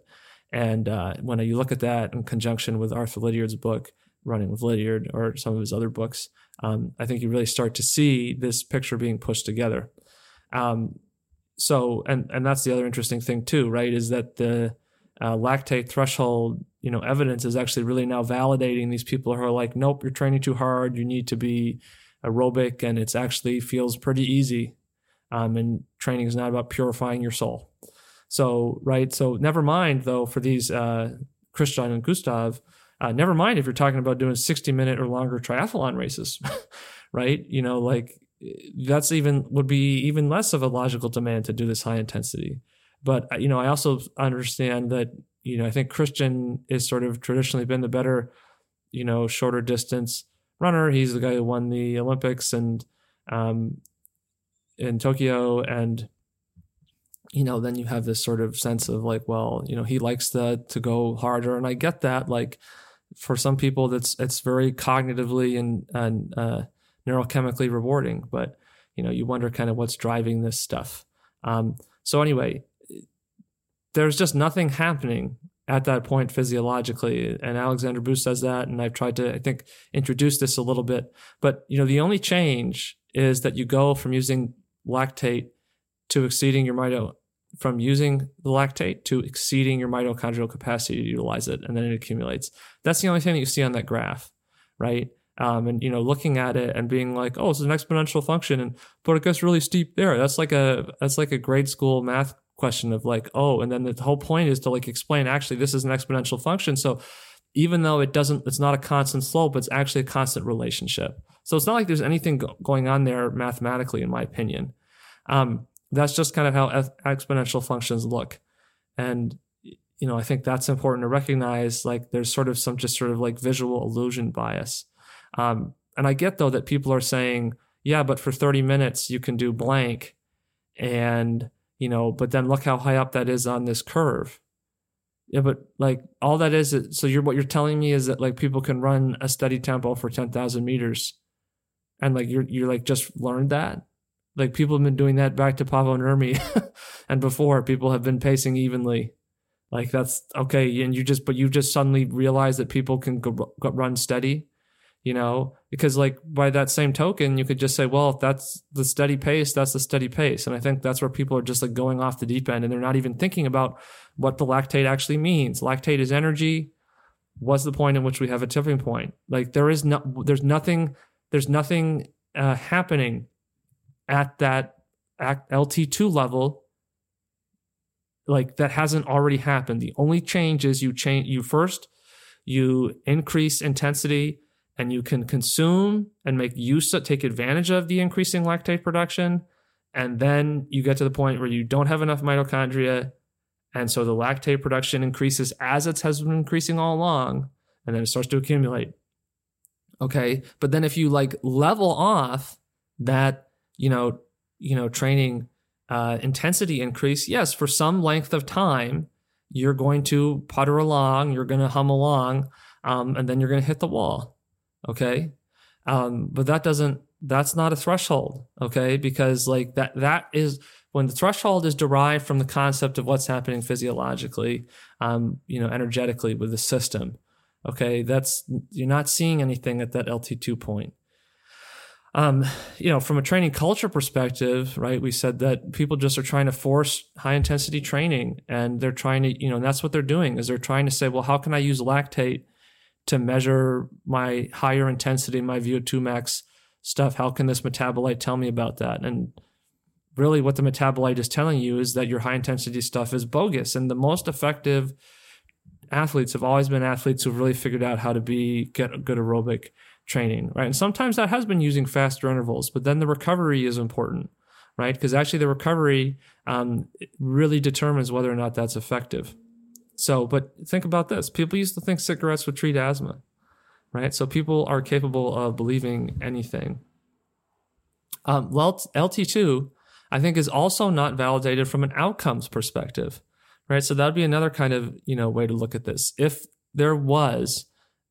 Speaker 1: And uh, when you look at that in conjunction with Arthur Lydiard's book, Running with Lydiard, or some of his other books, um, I think you really start to see this picture being pushed together. Um, so, and and that's the other interesting thing too, right? Is that the uh, lactate threshold, you know, evidence is actually really now validating these people who are like, nope, you're training too hard. You need to be aerobic, and it's actually feels pretty easy. Um, and training is not about purifying your soul. So, right. So, never mind though for these uh, Kristian and Gustav. Uh, never mind if you're talking about doing 60 minute or longer triathlon races, <laughs> right? You know, like that's even would be even less of a logical demand to do this high intensity. But uh, you know, I also understand that you know I think Kristian is sort of traditionally been the better, you know, shorter distance runner. He's the guy who won the Olympics and um, in Tokyo, and you know, then you have this sort of sense of like, well, you know, he likes to to go harder, and I get that. Like for some people, that's it's very cognitively and and uh, neurochemically rewarding, but you know, you wonder kind of what's driving this stuff. Um, so anyway, there's just nothing happening at that point physiologically. And Aleksander Buv says that, and I've tried to, I think, introduce this a little bit. But you know, the only change is that you go from using lactate to exceeding your mito from using the lactate to exceeding your mitochondrial capacity to utilize it, and then it accumulates. That's the only thing that you see on that graph, right? Um, and you know, looking at it and being like, "Oh, it's an exponential function," and but it gets really steep there. That's like a that's like a grade school math question of like, "Oh," and then the whole point is to like explain actually this is an exponential function. So even though it doesn't, it's not a constant slope, it's actually a constant relationship. So it's not like there's anything go- going on there mathematically, in my opinion. Um, that's just kind of how exponential functions look. And, you know, I think that's important to recognize. Like there's sort of some just sort of like visual illusion bias. Um, and I get though that people are saying, yeah, but for 30 minutes you can do blank. And, you know, but then look how high up that is on this curve. Yeah, but like all that is, so you're what you're telling me is that like people can run a steady tempo for ten thousand meters, and like you're you're like just learned that. Like people have been doing that back to Paavo Nurmi <laughs> and before people have been pacing evenly. Like that's okay, and you just but you just suddenly realize that people can go, go run steady you know because like by that same token you could just say well if that's the steady pace that's the steady pace. And i think that's where people are just like going off the deep end and they're not even thinking about what the lactate actually means. Lactate is energy. What's the point in which we have a tipping point? Like there is no there's nothing there's nothing uh, happening at that lt2 level like that hasn't already happened. The only change is you change you first you increase intensity and you can consume and make use of, take advantage of the increasing lactate production. And then you get to the point where you don't have enough mitochondria. And so the lactate production increases as it has been increasing all along. And then it starts to accumulate. Okay. But then if you like level off that, you know, you know, training uh, intensity increase, yes, for some length of time, you're going to putter along, you're going to hum along, um, and then you're going to hit the wall. Okay. Um, but that doesn't, that's not a threshold. Okay. Because like that, that is when the threshold is derived from the concept of what's happening physiologically, um, you know, energetically with the system. Okay. That's, you're not seeing anything at that LT2 point. Um, you know, from a training culture perspective, right, we said that people just are trying to force high intensity training and they're trying to, you know, and that's what they're doing is they're trying to say, well, how can I use lactate to measure my higher intensity, my VO2 max stuff. How can this metabolite tell me about that? And really, what the metabolite is telling you is that your high intensity stuff is bogus. And the most effective athletes have always been athletes who've really figured out how to be get good aerobic training, right? And sometimes that has been using faster intervals, but then the recovery is important, right? Because actually, the recovery um, really determines whether or not that's effective. So, but think about this. People used to think cigarettes would treat asthma, right? So people are capable of believing anything. Um, LT2, I think, is also not validated from an outcomes perspective, right? So that would be another kind of, you know, way to look at this. If there was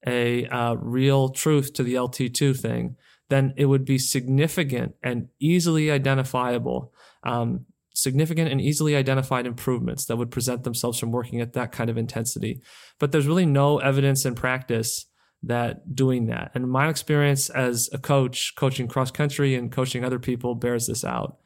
Speaker 1: a uh, real truth to the LT2 thing, then it would be significant and easily identifiable um, significant and easily identified improvements that would present themselves from working at that kind of intensity. But there's really no evidence in practice that doing that. And my experience as a coach, coaching cross country and coaching other people, bears this out.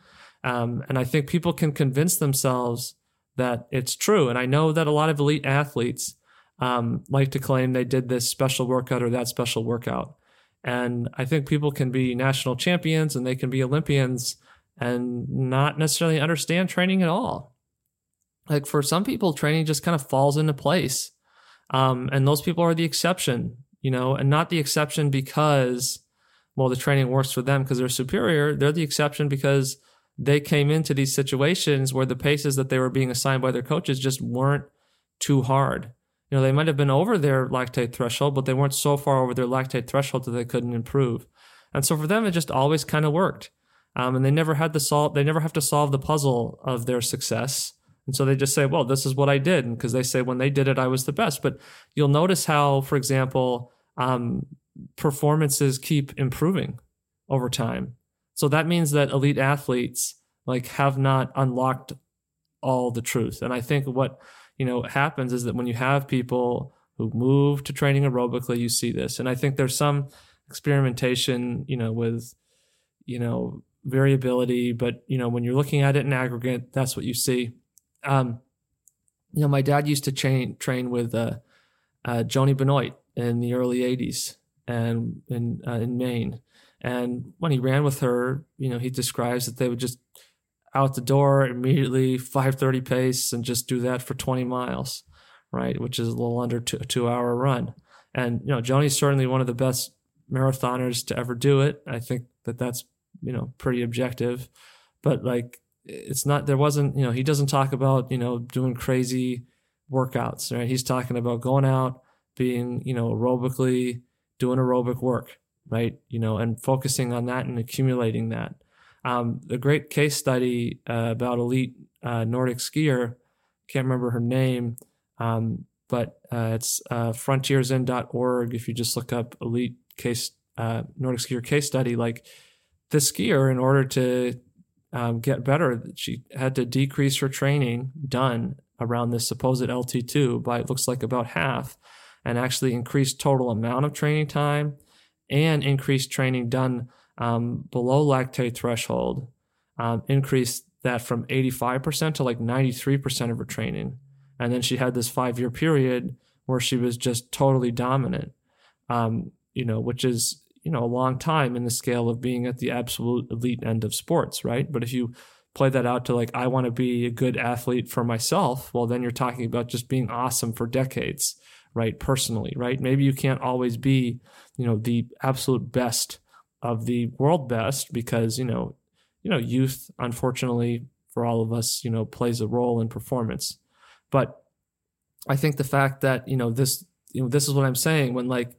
Speaker 1: Um, and I think people can convince themselves that it's true. And I know that a lot of elite athletes um, like to claim they did this special workout or that special workout. And I think people can be national champions and they can be Olympians and not necessarily understand training at all. Like for some people, training just kind of falls into place. Um, and those people are the exception, you know, and not the exception because, well, the training works for them because they're superior. They're the exception because they came into these situations where the paces that they were being assigned by their coaches just weren't too hard. You know, they might have been over their lactate threshold, but they weren't so far over their lactate threshold that they couldn't improve. And so for them, it just always kind of worked. Um, and they never had to solve. They never have to solve the puzzle of their success. And so they just say, "Well, this is what I did," because they say when they did it, I was the best. But you'll notice how, for example, um, performances keep improving over time. So that means that elite athletes like have not unlocked all the truth. And I think what you know happens is that when you have people who move to training aerobically, you see this. And I think there's some experimentation, you know, with you know variability, but you know, when you're looking at it in aggregate, that's what you see. Um, you know, my dad used to train train with uh, uh, Joanie Benoit in the early '80s, and in uh, in Maine. And when he ran with her, you know, he describes that they would just out the door immediately 5:30 pace and just do that for 20 miles, right? Which is a little under two, a two hour run. And you know, Joanie's certainly one of the best marathoners to ever do it. I think that that's you know pretty objective, but like it's not. There wasn't you know he doesn't talk about you know doing crazy workouts. Right? He's talking about going out, being you know aerobically doing aerobic work, right? You know, and focusing on that and accumulating that. Um, a great case study uh, about elite uh, Nordic skier, can't remember her name, um, but uh, it's uh, frontiersin.org. If you just look up elite case uh, Nordic skier case study, like the skier, in order to um, get better, she had to decrease her training done around this supposed LT2 by it looks like about half, and actually increase total amount of training time and increase training done um, below lactate threshold, um, increased that from 85% to like 93% of her training. And then she had this five year period where she was just totally dominant, um, you know, which is, you know, a long time in the scale of being at the absolute elite end of sports, right? But if you play that out to like, I want to be a good athlete for myself, well, then you're talking about just being awesome for decades, right? Personally, right? Maybe you can't always be, you know, the absolute best of the world best because you know you know youth unfortunately for all of us you know plays a role in performance but i think the fact that you know this you know this is what i'm saying when like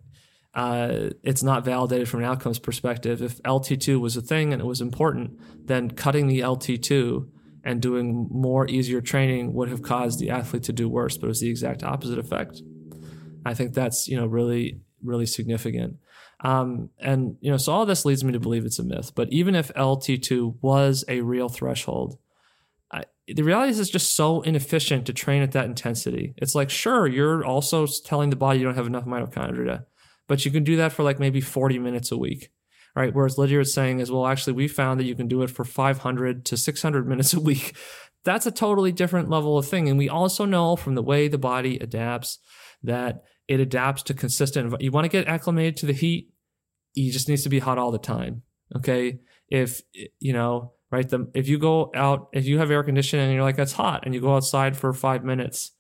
Speaker 1: uh, it's not validated from an outcomes perspective if lt2 was a thing and it was important then cutting the lt2 and doing more easier training would have caused the athlete to do worse but it was the exact opposite effect i think that's you know really really significant um, and you know, so all this leads me to believe it's a myth. But even if LT2 was a real threshold, I, the reality is it's just so inefficient to train at that intensity. It's like, sure, you're also telling the body you don't have enough mitochondria, but you can do that for like maybe 40 minutes a week, right? Whereas Lydiard is saying is, well, actually, we found that you can do it for 500 to 600 minutes a week. <laughs> That's a totally different level of thing. And we also know from the way the body adapts that it adapts to consistent. You want to get acclimated to the heat you just needs to be hot all the time. Okay. If, you know, right, the, if you go out, if you have air conditioning and you're like, that's hot, and you go outside for five minutes,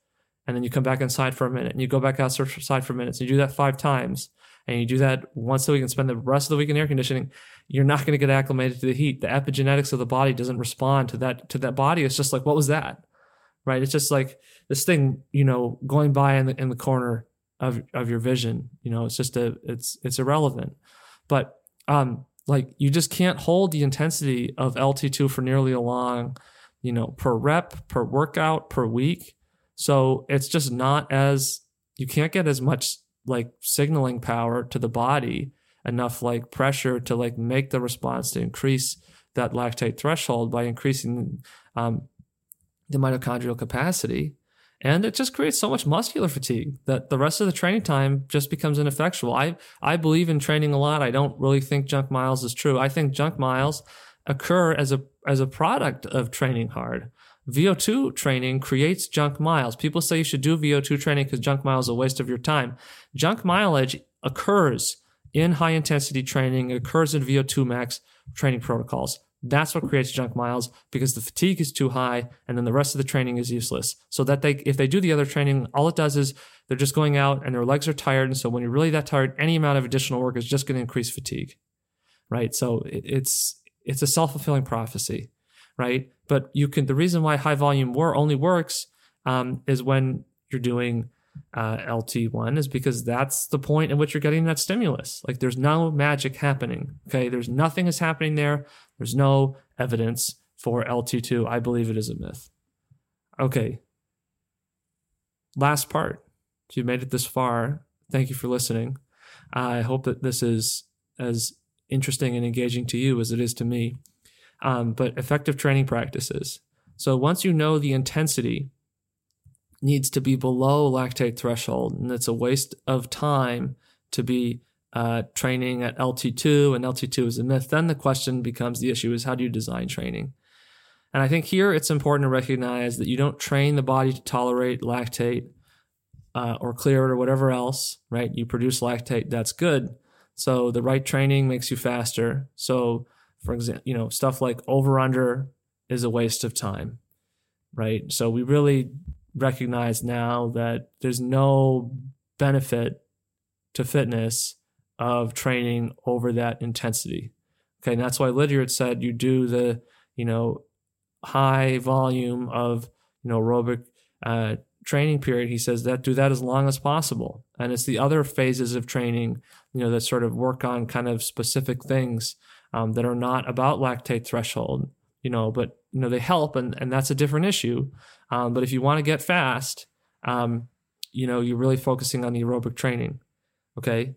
Speaker 1: and then you come back inside for a minute, and you go back outside for minutes, you do that five times, and you do that once a week and spend the rest of the week in air conditioning, you're not going to get acclimated to the heat. The epigenetics of the body doesn't respond to that, to that body. It's just like, what was that? Right. It's just like this thing, you know, going by in the, in the corner of, of your vision. You know, it's just a, it's, it's irrelevant. But um, like you just can't hold the intensity of LT2 for nearly a long, you know, per rep, per workout, per week. So it's just not as you can't get as much like signaling power to the body, enough like pressure to like make the response to increase that lactate threshold by increasing um, the mitochondrial capacity. And it just creates so much muscular fatigue that the rest of the training time just becomes ineffectual. I, I believe in training a lot. I don't really think junk miles is true. I think junk miles occur as a, as a product of training hard. VO2 training creates junk miles. People say you should do VO2 training because junk miles is a waste of your time. Junk mileage occurs in high intensity training, it occurs in VO2 max training protocols. That's what creates junk miles because the fatigue is too high and then the rest of the training is useless. So that they, if they do the other training, all it does is they're just going out and their legs are tired. And so when you're really that tired, any amount of additional work is just going to increase fatigue. Right. So it's, it's a self fulfilling prophecy. Right. But you can, the reason why high volume war only works um, is when you're doing uh, LT1 is because that's the point in which you're getting that stimulus. Like there's no magic happening. Okay. There's nothing is happening there. There's no evidence for LT2. I believe it is a myth. Okay. Last part. If you made it this far, thank you for listening. I hope that this is as interesting and engaging to you as it is to me. Um, but effective training practices. So once you know the intensity needs to be below lactate threshold, and it's a waste of time to be uh, training at LT2, and LT2 is a myth. Then the question becomes the issue is how do you design training? And I think here it's important to recognize that you don't train the body to tolerate lactate uh, or clear it or whatever else, right? You produce lactate, that's good. So the right training makes you faster. So for example, you know, stuff like over under is a waste of time, right? So we really recognize now that there's no benefit to fitness of training over that intensity. Okay, and that's why Lydiard said you do the, you know, high volume of, you know, aerobic uh, training period, he says that do that as long as possible. And it's the other phases of training, you know, that sort of work on kind of specific things um, that are not about lactate threshold, you know, but you know they help, and and that's a different issue. Um, but if you want to get fast, um, you know, you're really focusing on the aerobic training. Okay,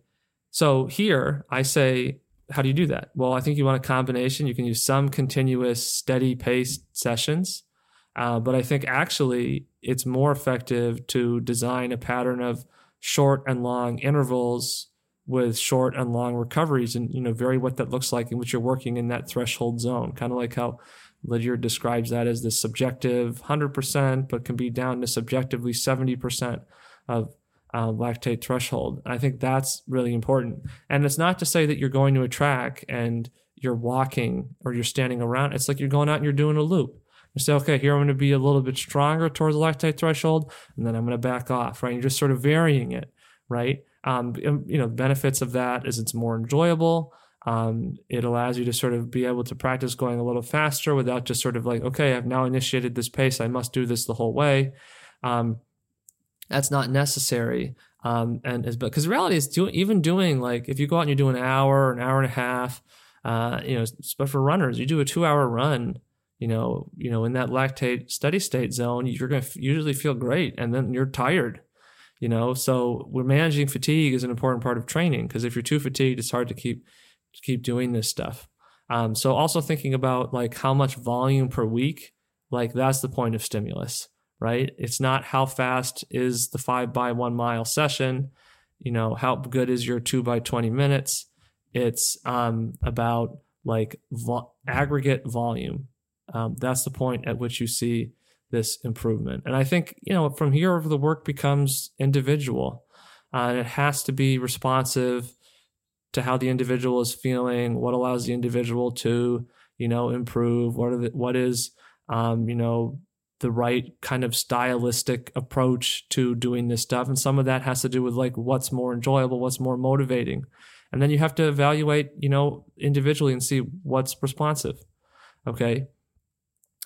Speaker 1: so here I say. How do you do that? Well, I think you want a combination. You can use some continuous, steady paced sessions, uh, but I think actually it's more effective to design a pattern of short and long intervals with short and long recoveries and you know vary what that looks like in which you're working in that threshold zone kind of like how lydiard describes that as the subjective 100% but can be down to subjectively 70% of uh, lactate threshold i think that's really important and it's not to say that you're going to a track and you're walking or you're standing around it's like you're going out and you're doing a loop you say, okay, here I'm going to be a little bit stronger towards the lactate threshold, and then I'm going to back off, right? You're just sort of varying it, right? Um, you know, the benefits of that is it's more enjoyable. Um, it allows you to sort of be able to practice going a little faster without just sort of like, okay, I've now initiated this pace. I must do this the whole way. Um, that's not necessary. Um, and is because reality is doing even doing like if you go out and you do an hour, an hour and a half, uh, you know, but for runners, you do a two hour run you know, you know, in that lactate steady state zone, you're going to usually feel great, and then you're tired. You know, so we're managing fatigue is an important part of training because if you're too fatigued, it's hard to keep to keep doing this stuff. Um, so also thinking about like how much volume per week, like that's the point of stimulus, right? It's not how fast is the five by one mile session, you know, how good is your two by 20 minutes. It's um, about like vo- aggregate volume um, that's the point at which you see this improvement. And I think, you know, from here the work becomes individual uh, and it has to be responsive to how the individual is feeling, what allows the individual to, you know, improve, what, are the, what is, um, you know, the right kind of stylistic approach to doing this stuff. And some of that has to do with like what's more enjoyable, what's more motivating. And then you have to evaluate, you know, individually and see what's responsive. Okay.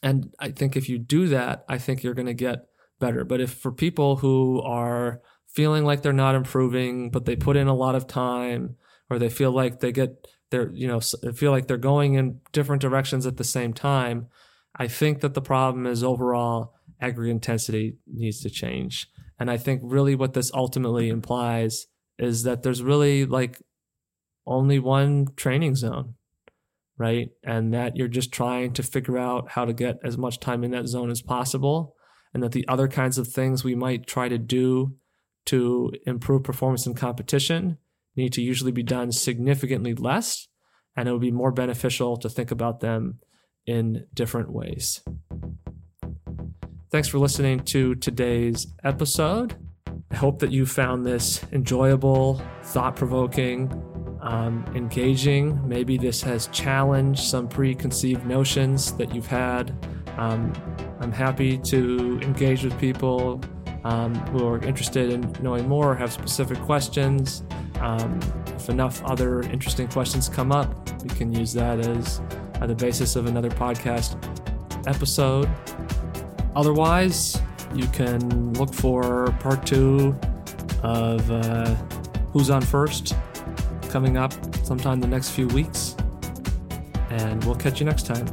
Speaker 1: And I think if you do that, I think you're going to get better. But if for people who are feeling like they're not improving, but they put in a lot of time, or they feel like they get they're you know feel like they're going in different directions at the same time, I think that the problem is overall aggregate intensity needs to change. And I think really what this ultimately implies is that there's really like only one training zone right? And that you're just trying to figure out how to get as much time in that zone as possible. And that the other kinds of things we might try to do to improve performance in competition need to usually be done significantly less. And it would be more beneficial to think about them in different ways. Thanks for listening to today's episode. I hope that you found this enjoyable, thought provoking, um, engaging. Maybe this has challenged some preconceived notions that you've had. Um, I'm happy to engage with people um, who are interested in knowing more, have specific questions. Um, if enough other interesting questions come up, we can use that as uh, the basis of another podcast episode. Otherwise, you can look for part two of uh, Who's on First coming up sometime the next few weeks. And we'll catch you next time.